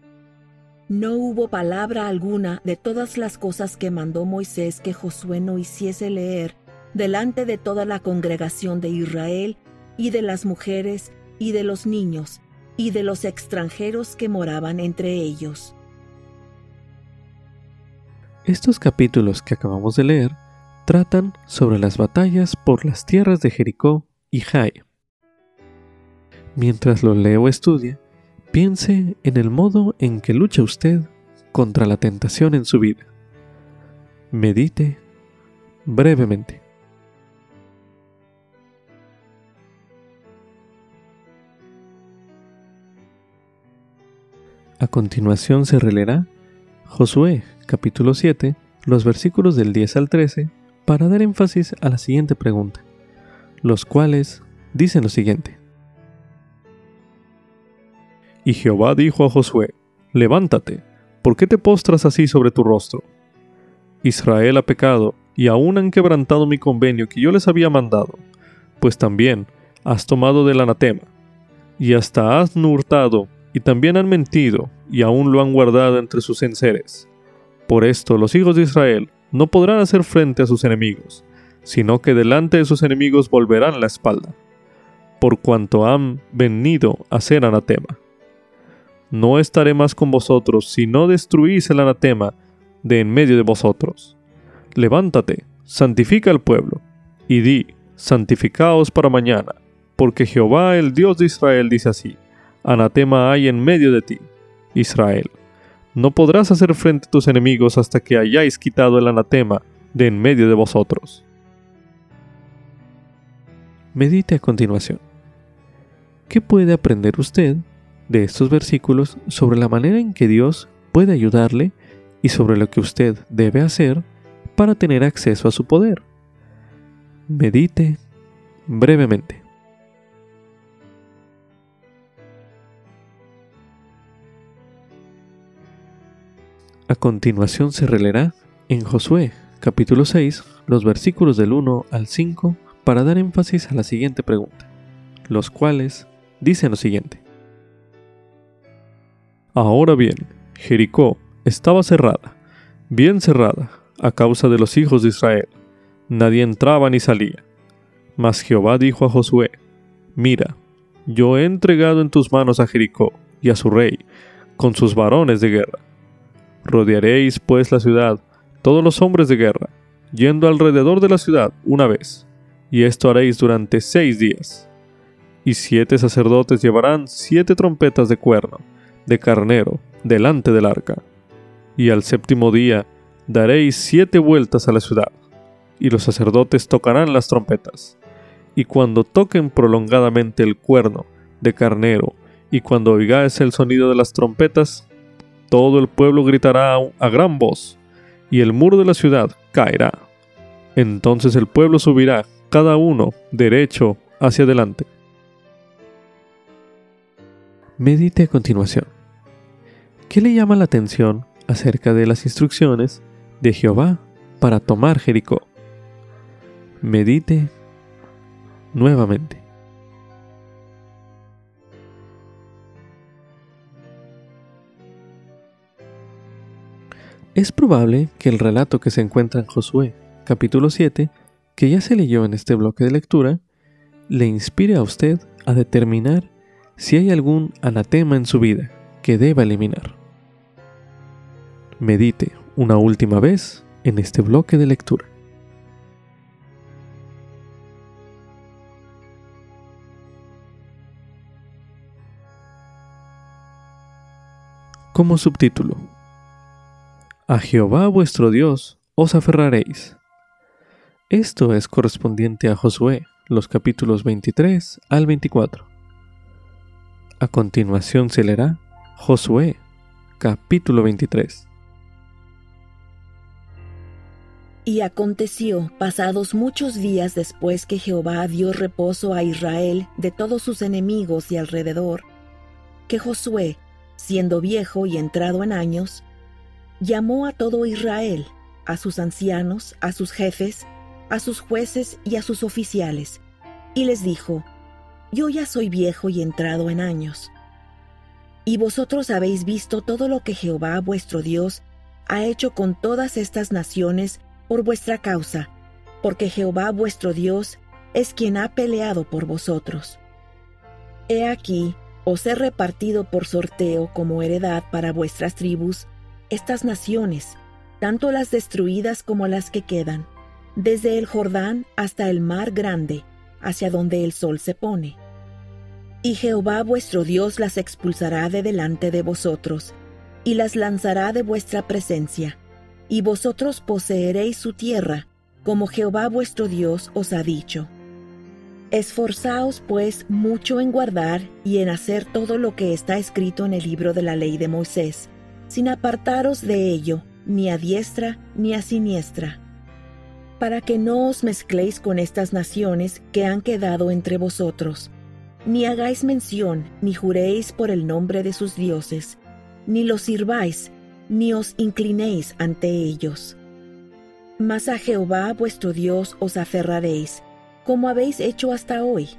No hubo palabra alguna de todas las cosas que mandó Moisés que Josué no hiciese leer delante de toda la congregación de Israel y de las mujeres y de los niños, y de los extranjeros que moraban entre ellos. Estos capítulos que acabamos de leer tratan sobre las batallas por las tierras de Jericó y Jai. Mientras lo leo o estudia, piense en el modo en que lucha usted contra la tentación en su vida. Medite brevemente. A continuación se releerá Josué capítulo 7, los versículos del 10 al 13, para dar énfasis a la siguiente pregunta, los cuales dicen lo siguiente. Y Jehová dijo a Josué, Levántate, ¿por qué te postras así sobre tu rostro? Israel ha pecado, y aún han quebrantado mi convenio que yo les había mandado, pues también has tomado del anatema, y hasta has hurtado, y también han mentido, y aún lo han guardado entre sus enseres. Por esto los hijos de Israel no podrán hacer frente a sus enemigos, sino que delante de sus enemigos volverán la espalda, por cuanto han venido a ser anatema. No estaré más con vosotros si no destruís el anatema de en medio de vosotros. Levántate, santifica al pueblo, y di, santificaos para mañana, porque Jehová el Dios de Israel dice así, anatema hay en medio de ti, Israel. No podrás hacer frente a tus enemigos hasta que hayáis quitado el anatema de en medio de vosotros. Medite a continuación. ¿Qué puede aprender usted de estos versículos sobre la manera en que Dios puede ayudarle y sobre lo que usted debe hacer para tener acceso a su poder? Medite brevemente. A continuación se releerá en Josué capítulo 6 los versículos del 1 al 5 para dar énfasis a la siguiente pregunta, los cuales dicen lo siguiente. Ahora bien, Jericó estaba cerrada, bien cerrada, a causa de los hijos de Israel. Nadie entraba ni salía. Mas Jehová dijo a Josué, Mira, yo he entregado en tus manos a Jericó y a su rey, con sus varones de guerra Rodearéis pues la ciudad, todos los hombres de guerra, yendo alrededor de la ciudad una vez, y esto haréis durante seis días. Y siete sacerdotes llevarán siete trompetas de cuerno, de carnero, delante del arca. Y al séptimo día daréis siete vueltas a la ciudad, y los sacerdotes tocarán las trompetas. Y cuando toquen prolongadamente el cuerno de carnero, y cuando oigáis el sonido de las trompetas, todo el pueblo gritará a gran voz, y el muro de la ciudad caerá. Entonces el pueblo subirá, cada uno derecho hacia adelante. Medite a continuación. ¿Qué le llama la atención acerca de las instrucciones de Jehová para tomar Jericó? Medite nuevamente. Es probable que el relato que se encuentra en Josué, capítulo 7, que ya se leyó en este bloque de lectura, le inspire a usted a determinar si hay algún anatema en su vida que deba eliminar. Medite una última vez en este bloque de lectura. Como subtítulo, a Jehová vuestro Dios os aferraréis. Esto es correspondiente a Josué, los capítulos 23 al 24. A continuación se leerá Josué, capítulo 23. Y aconteció, pasados muchos días después que Jehová dio reposo a Israel de todos sus enemigos y alrededor, que Josué, siendo viejo y entrado en años, llamó a todo Israel, a sus ancianos, a sus jefes, a sus jueces y a sus oficiales, y les dijo, Yo ya soy viejo y entrado en años. Y vosotros habéis visto todo lo que Jehová vuestro Dios ha hecho con todas estas naciones por vuestra causa, porque Jehová vuestro Dios es quien ha peleado por vosotros. He aquí, os he repartido por sorteo como heredad para vuestras tribus estas naciones, tanto las destruidas como las que quedan, desde el Jordán hasta el mar grande, hacia donde el sol se pone. Y Jehová vuestro Dios las expulsará de delante de vosotros, y las lanzará de vuestra presencia, y vosotros poseeréis su tierra, como Jehová vuestro Dios os ha dicho. Esforzaos pues mucho en guardar y en hacer todo lo que está escrito en el libro de la ley de Moisés, sin apartaros de ello, ni a diestra ni a siniestra, para que no os mezcléis con estas naciones que han quedado entre vosotros, ni hagáis mención, ni juréis por el nombre de sus dioses, ni los sirváis, ni os inclinéis ante ellos. Mas a Jehová vuestro Dios os aferraréis, como habéis hecho hasta hoy.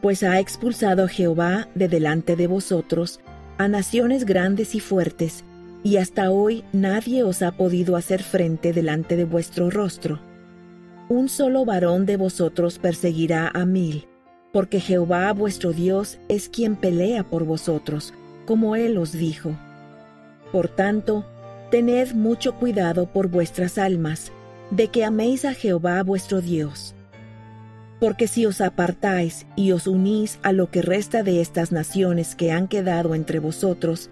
Pues ha expulsado Jehová de delante de vosotros a naciones grandes y fuertes, y hasta hoy nadie os ha podido hacer frente delante de vuestro rostro. Un solo varón de vosotros perseguirá a mil, porque Jehová vuestro Dios es quien pelea por vosotros, como él os dijo. Por tanto, tened mucho cuidado por vuestras almas, de que améis a Jehová vuestro Dios. Porque si os apartáis y os unís a lo que resta de estas naciones que han quedado entre vosotros,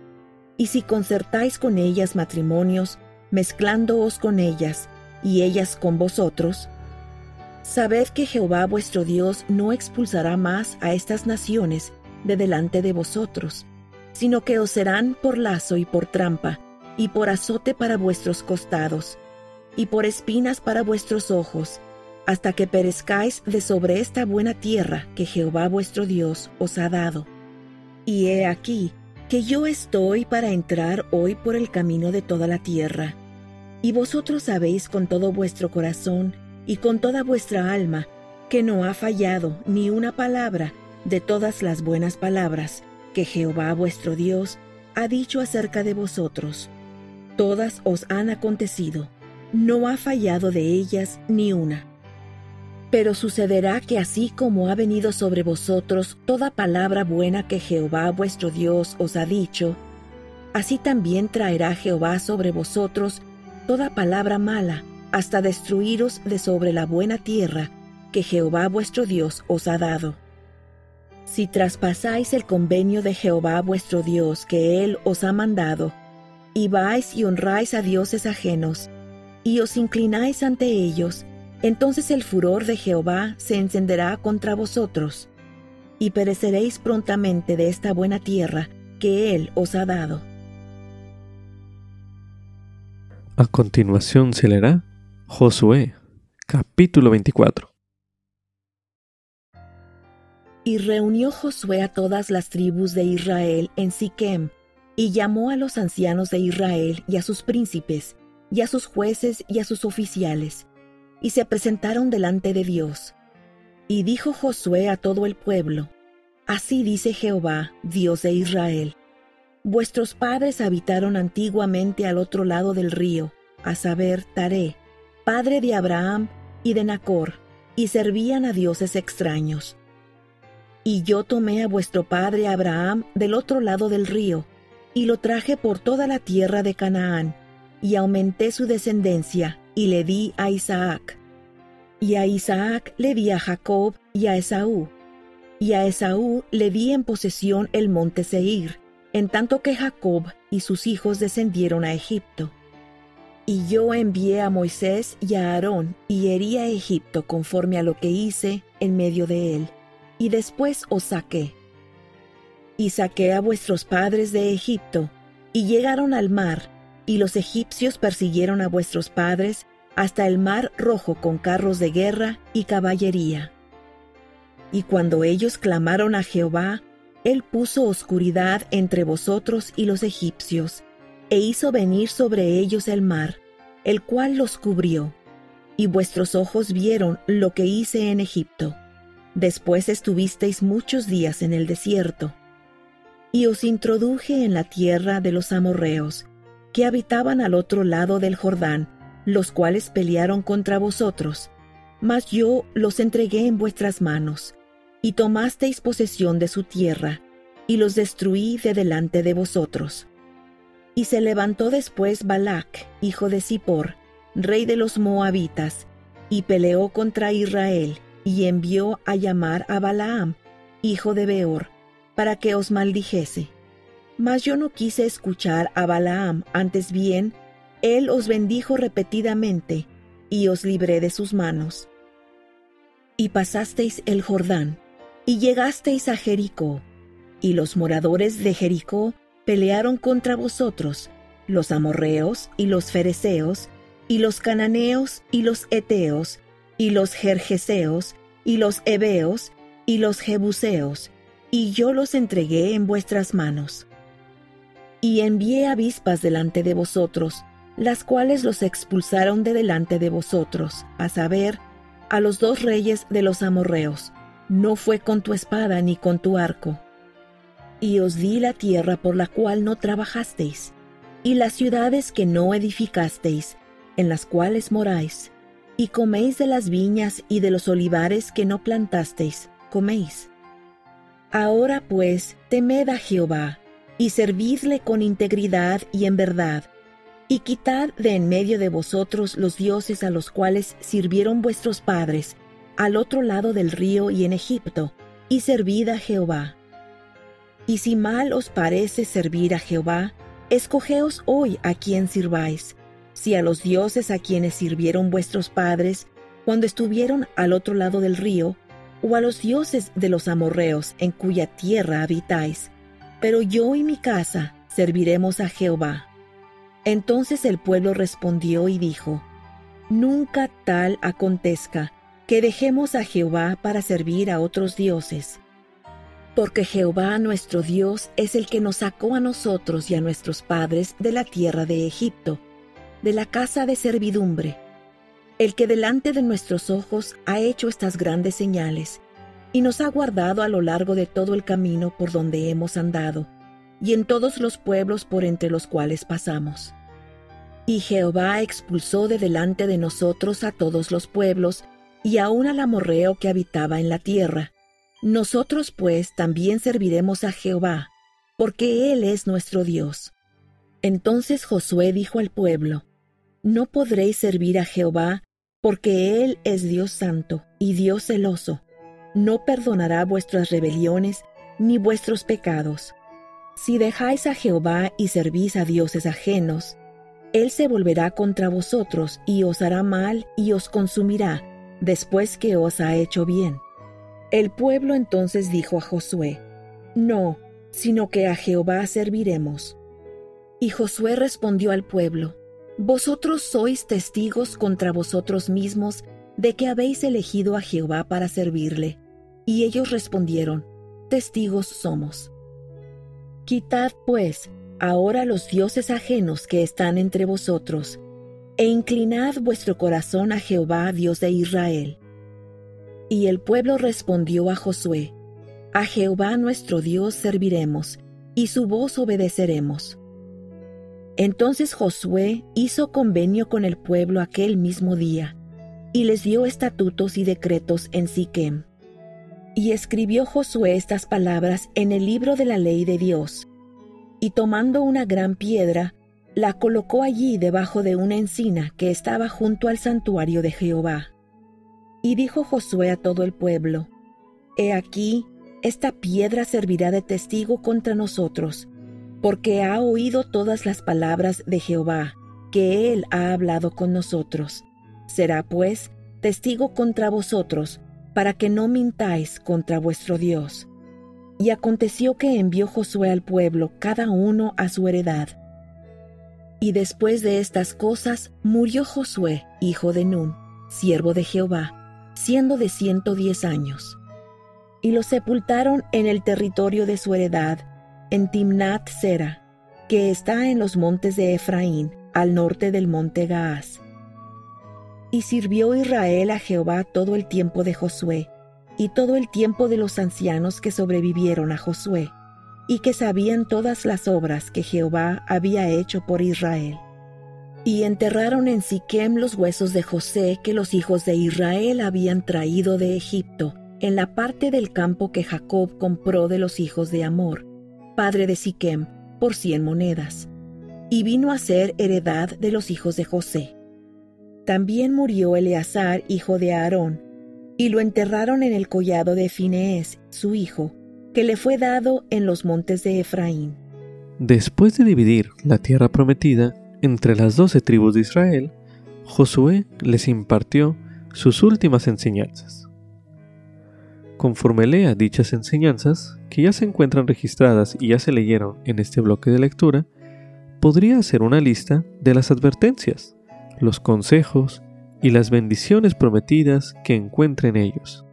y si concertáis con ellas matrimonios, mezclándoos con ellas, y ellas con vosotros, sabed que Jehová vuestro Dios no expulsará más a estas naciones de delante de vosotros, sino que os serán por lazo y por trampa, y por azote para vuestros costados, y por espinas para vuestros ojos, hasta que perezcáis de sobre esta buena tierra que Jehová vuestro Dios os ha dado. Y he aquí que yo estoy para entrar hoy por el camino de toda la tierra, y vosotros sabéis con todo vuestro corazón y con toda vuestra alma que no ha fallado ni una palabra de todas las buenas palabras que Jehová vuestro Dios ha dicho acerca de vosotros. Todas os han acontecido, no ha fallado de ellas ni una. Pero sucederá que así como ha venido sobre vosotros toda palabra buena que Jehová vuestro Dios os ha dicho, así también traerá Jehová sobre vosotros toda palabra mala, hasta destruiros de sobre la buena tierra que Jehová vuestro Dios os ha dado. Si traspasáis el convenio de Jehová vuestro Dios que Él os ha mandado, y vais y honráis a dioses ajenos, y os inclináis ante ellos, entonces el furor de Jehová se encenderá contra vosotros, y pereceréis prontamente de esta buena tierra que Él os ha dado. A continuación se leerá Josué, capítulo 24. Y reunió Josué a todas las tribus de Israel en Siquem, y llamó a los ancianos de Israel y a sus príncipes, y a sus jueces y a sus oficiales, y se presentaron delante de Dios. Y dijo Josué a todo el pueblo, Así dice Jehová, Dios de Israel, Vuestros padres habitaron antiguamente al otro lado del río, a saber, Taré, padre de Abraham y de Nacor, y servían a dioses extraños. Y yo tomé a vuestro padre Abraham del otro lado del río, y lo traje por toda la tierra de Canaán, y aumenté su descendencia, y le di a Isaac. Y a Isaac le di a Jacob y a Esaú. Y a Esaú le di en posesión el monte Seir, en tanto que Jacob y sus hijos descendieron a Egipto. Y yo envié a Moisés y a Aarón y herí a Egipto conforme a lo que hice en medio de él, y después os saqué. Y saqué a vuestros padres de Egipto, y llegaron al mar, y los egipcios persiguieron a vuestros padres hasta el mar rojo con carros de guerra y caballería. Y cuando ellos clamaron a Jehová, él puso oscuridad entre vosotros y los egipcios, e hizo venir sobre ellos el mar, el cual los cubrió. Y vuestros ojos vieron lo que hice en Egipto. Después estuvisteis muchos días en el desierto. Y os introduje en la tierra de los amorreos, que habitaban al otro lado del Jordán, los cuales pelearon contra vosotros, mas yo los entregué en vuestras manos, y tomasteis posesión de su tierra, y los destruí de delante de vosotros. Y se levantó después Balac, hijo de Zippor, rey de los moabitas, y peleó contra Israel, y envió a llamar a Balaam, hijo de Beor, para que os maldijese. Mas yo no quise escuchar a Balaam, antes bien, él os bendijo repetidamente, y os libré de sus manos. Y pasasteis el Jordán, y llegasteis a Jericó, y los moradores de Jericó pelearon contra vosotros, los amorreos y los fereceos, y los cananeos y los eteos, y los jerjeseos, y los heveos, y los jebuseos, y yo los entregué en vuestras manos. Y envié avispas delante de vosotros, las cuales los expulsaron de delante de vosotros, a saber, a los dos reyes de los amorreos. No fue con tu espada ni con tu arco, y os di la tierra por la cual no trabajasteis, y las ciudades que no edificasteis, en las cuales moráis, y coméis de las viñas y de los olivares que no plantasteis, coméis. Ahora pues, temed a Jehová, y servidle con integridad y en verdad, y quitad de en medio de vosotros los dioses a los cuales sirvieron vuestros padres, al otro lado del río y en Egipto, y servid a Jehová. Y si mal os parece servir a Jehová, escogeos hoy a quien sirváis, si a los dioses a quienes sirvieron vuestros padres cuando estuvieron al otro lado del río, o a los dioses de los amorreos en cuya tierra habitáis. Pero yo y mi casa serviremos a Jehová. Entonces el pueblo respondió y dijo, Nunca tal acontezca que dejemos a Jehová para servir a otros dioses porque Jehová nuestro Dios es el que nos sacó a nosotros y a nuestros padres de la tierra de Egipto, de la casa de servidumbre, el que delante de nuestros ojos ha hecho estas grandes señales, y nos ha guardado a lo largo de todo el camino por donde hemos andado, y en todos los pueblos por entre los cuales pasamos. Y Jehová expulsó de delante de nosotros a todos los pueblos, y aun al amorreo que habitaba en la tierra, nosotros pues también serviremos a Jehová, porque Él es nuestro Dios. Entonces Josué dijo al pueblo, No podréis servir a Jehová, porque Él es Dios santo y Dios celoso. No perdonará vuestras rebeliones ni vuestros pecados. Si dejáis a Jehová y servís a dioses ajenos, Él se volverá contra vosotros y os hará mal y os consumirá, después que os ha hecho bien. El pueblo entonces dijo a Josué, No, sino que a Jehová serviremos. Y Josué respondió al pueblo, Vosotros sois testigos contra vosotros mismos de que habéis elegido a Jehová para servirle. Y ellos respondieron, Testigos somos. Quitad, pues, ahora los dioses ajenos que están entre vosotros, e inclinad vuestro corazón a Jehová, Dios de Israel y el pueblo respondió a Josué, A Jehová nuestro Dios serviremos, y su voz obedeceremos. Entonces Josué hizo convenio con el pueblo aquel mismo día, y les dio estatutos y decretos en Siquem. Y escribió Josué estas palabras en el libro de la ley de Dios, y tomando una gran piedra, la colocó allí debajo de una encina que estaba junto al santuario de Jehová. Y dijo Josué a todo el pueblo, He aquí, esta piedra servirá de testigo contra nosotros, porque ha oído todas las palabras de Jehová, que él ha hablado con nosotros. Será pues testigo contra vosotros, para que no mintáis contra vuestro Dios. Y aconteció que envió Josué al pueblo, cada uno a su heredad. Y después de estas cosas murió Josué, hijo de Nun, siervo de Jehová, siendo de ciento diez años. Y lo sepultaron en el territorio de su heredad, en Timnat Sera, que está en los montes de Efraín, al norte del monte Gaás. Y sirvió Israel a Jehová todo el tiempo de Josué, y todo el tiempo de los ancianos que sobrevivieron a Josué, y que sabían todas las obras que Jehová había hecho por Israel. Y enterraron en Siquem los huesos de José que los hijos de Israel habían traído de Egipto, en la parte del campo que Jacob compró de los hijos de Amor, padre de Siquem, por cien monedas, y vino a ser heredad de los hijos de José. También murió Eleazar, hijo de Aarón, y lo enterraron en el collado de Finees, su hijo, que le fue dado en los montes de Efraín. Después de dividir la tierra prometida entre las doce tribus de Israel, Josué les impartió sus últimas enseñanzas. Conforme lea dichas enseñanzas, que ya se encuentran registradas y ya se leyeron en este bloque de lectura, podría hacer una lista de las advertencias, los consejos y las bendiciones prometidas que encuentre en ellos.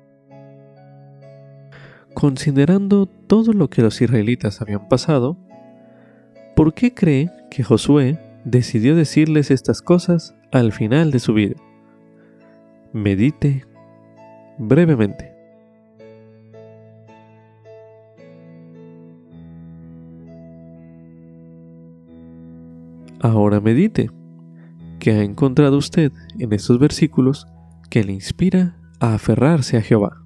Considerando todo lo que los israelitas habían pasado, ¿por qué cree que Josué decidió decirles estas cosas al final de su vida? Medite brevemente. Ahora medite. ¿Qué ha encontrado usted en estos versículos que le inspira a aferrarse a Jehová?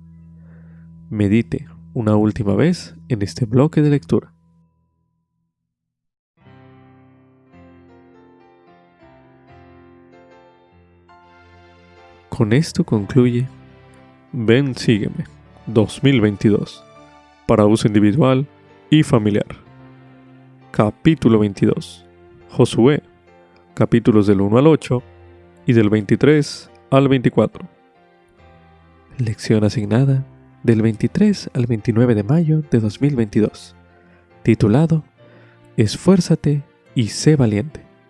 Medite una última vez en este bloque de lectura. Con esto concluye Ven Sígueme 2022 para uso individual y familiar. Capítulo 22. Josué, capítulos del 1 al 8 y del 23 al 24. Lección asignada del 23 al 29 de mayo de 2022, titulado Esfuérzate y sé valiente.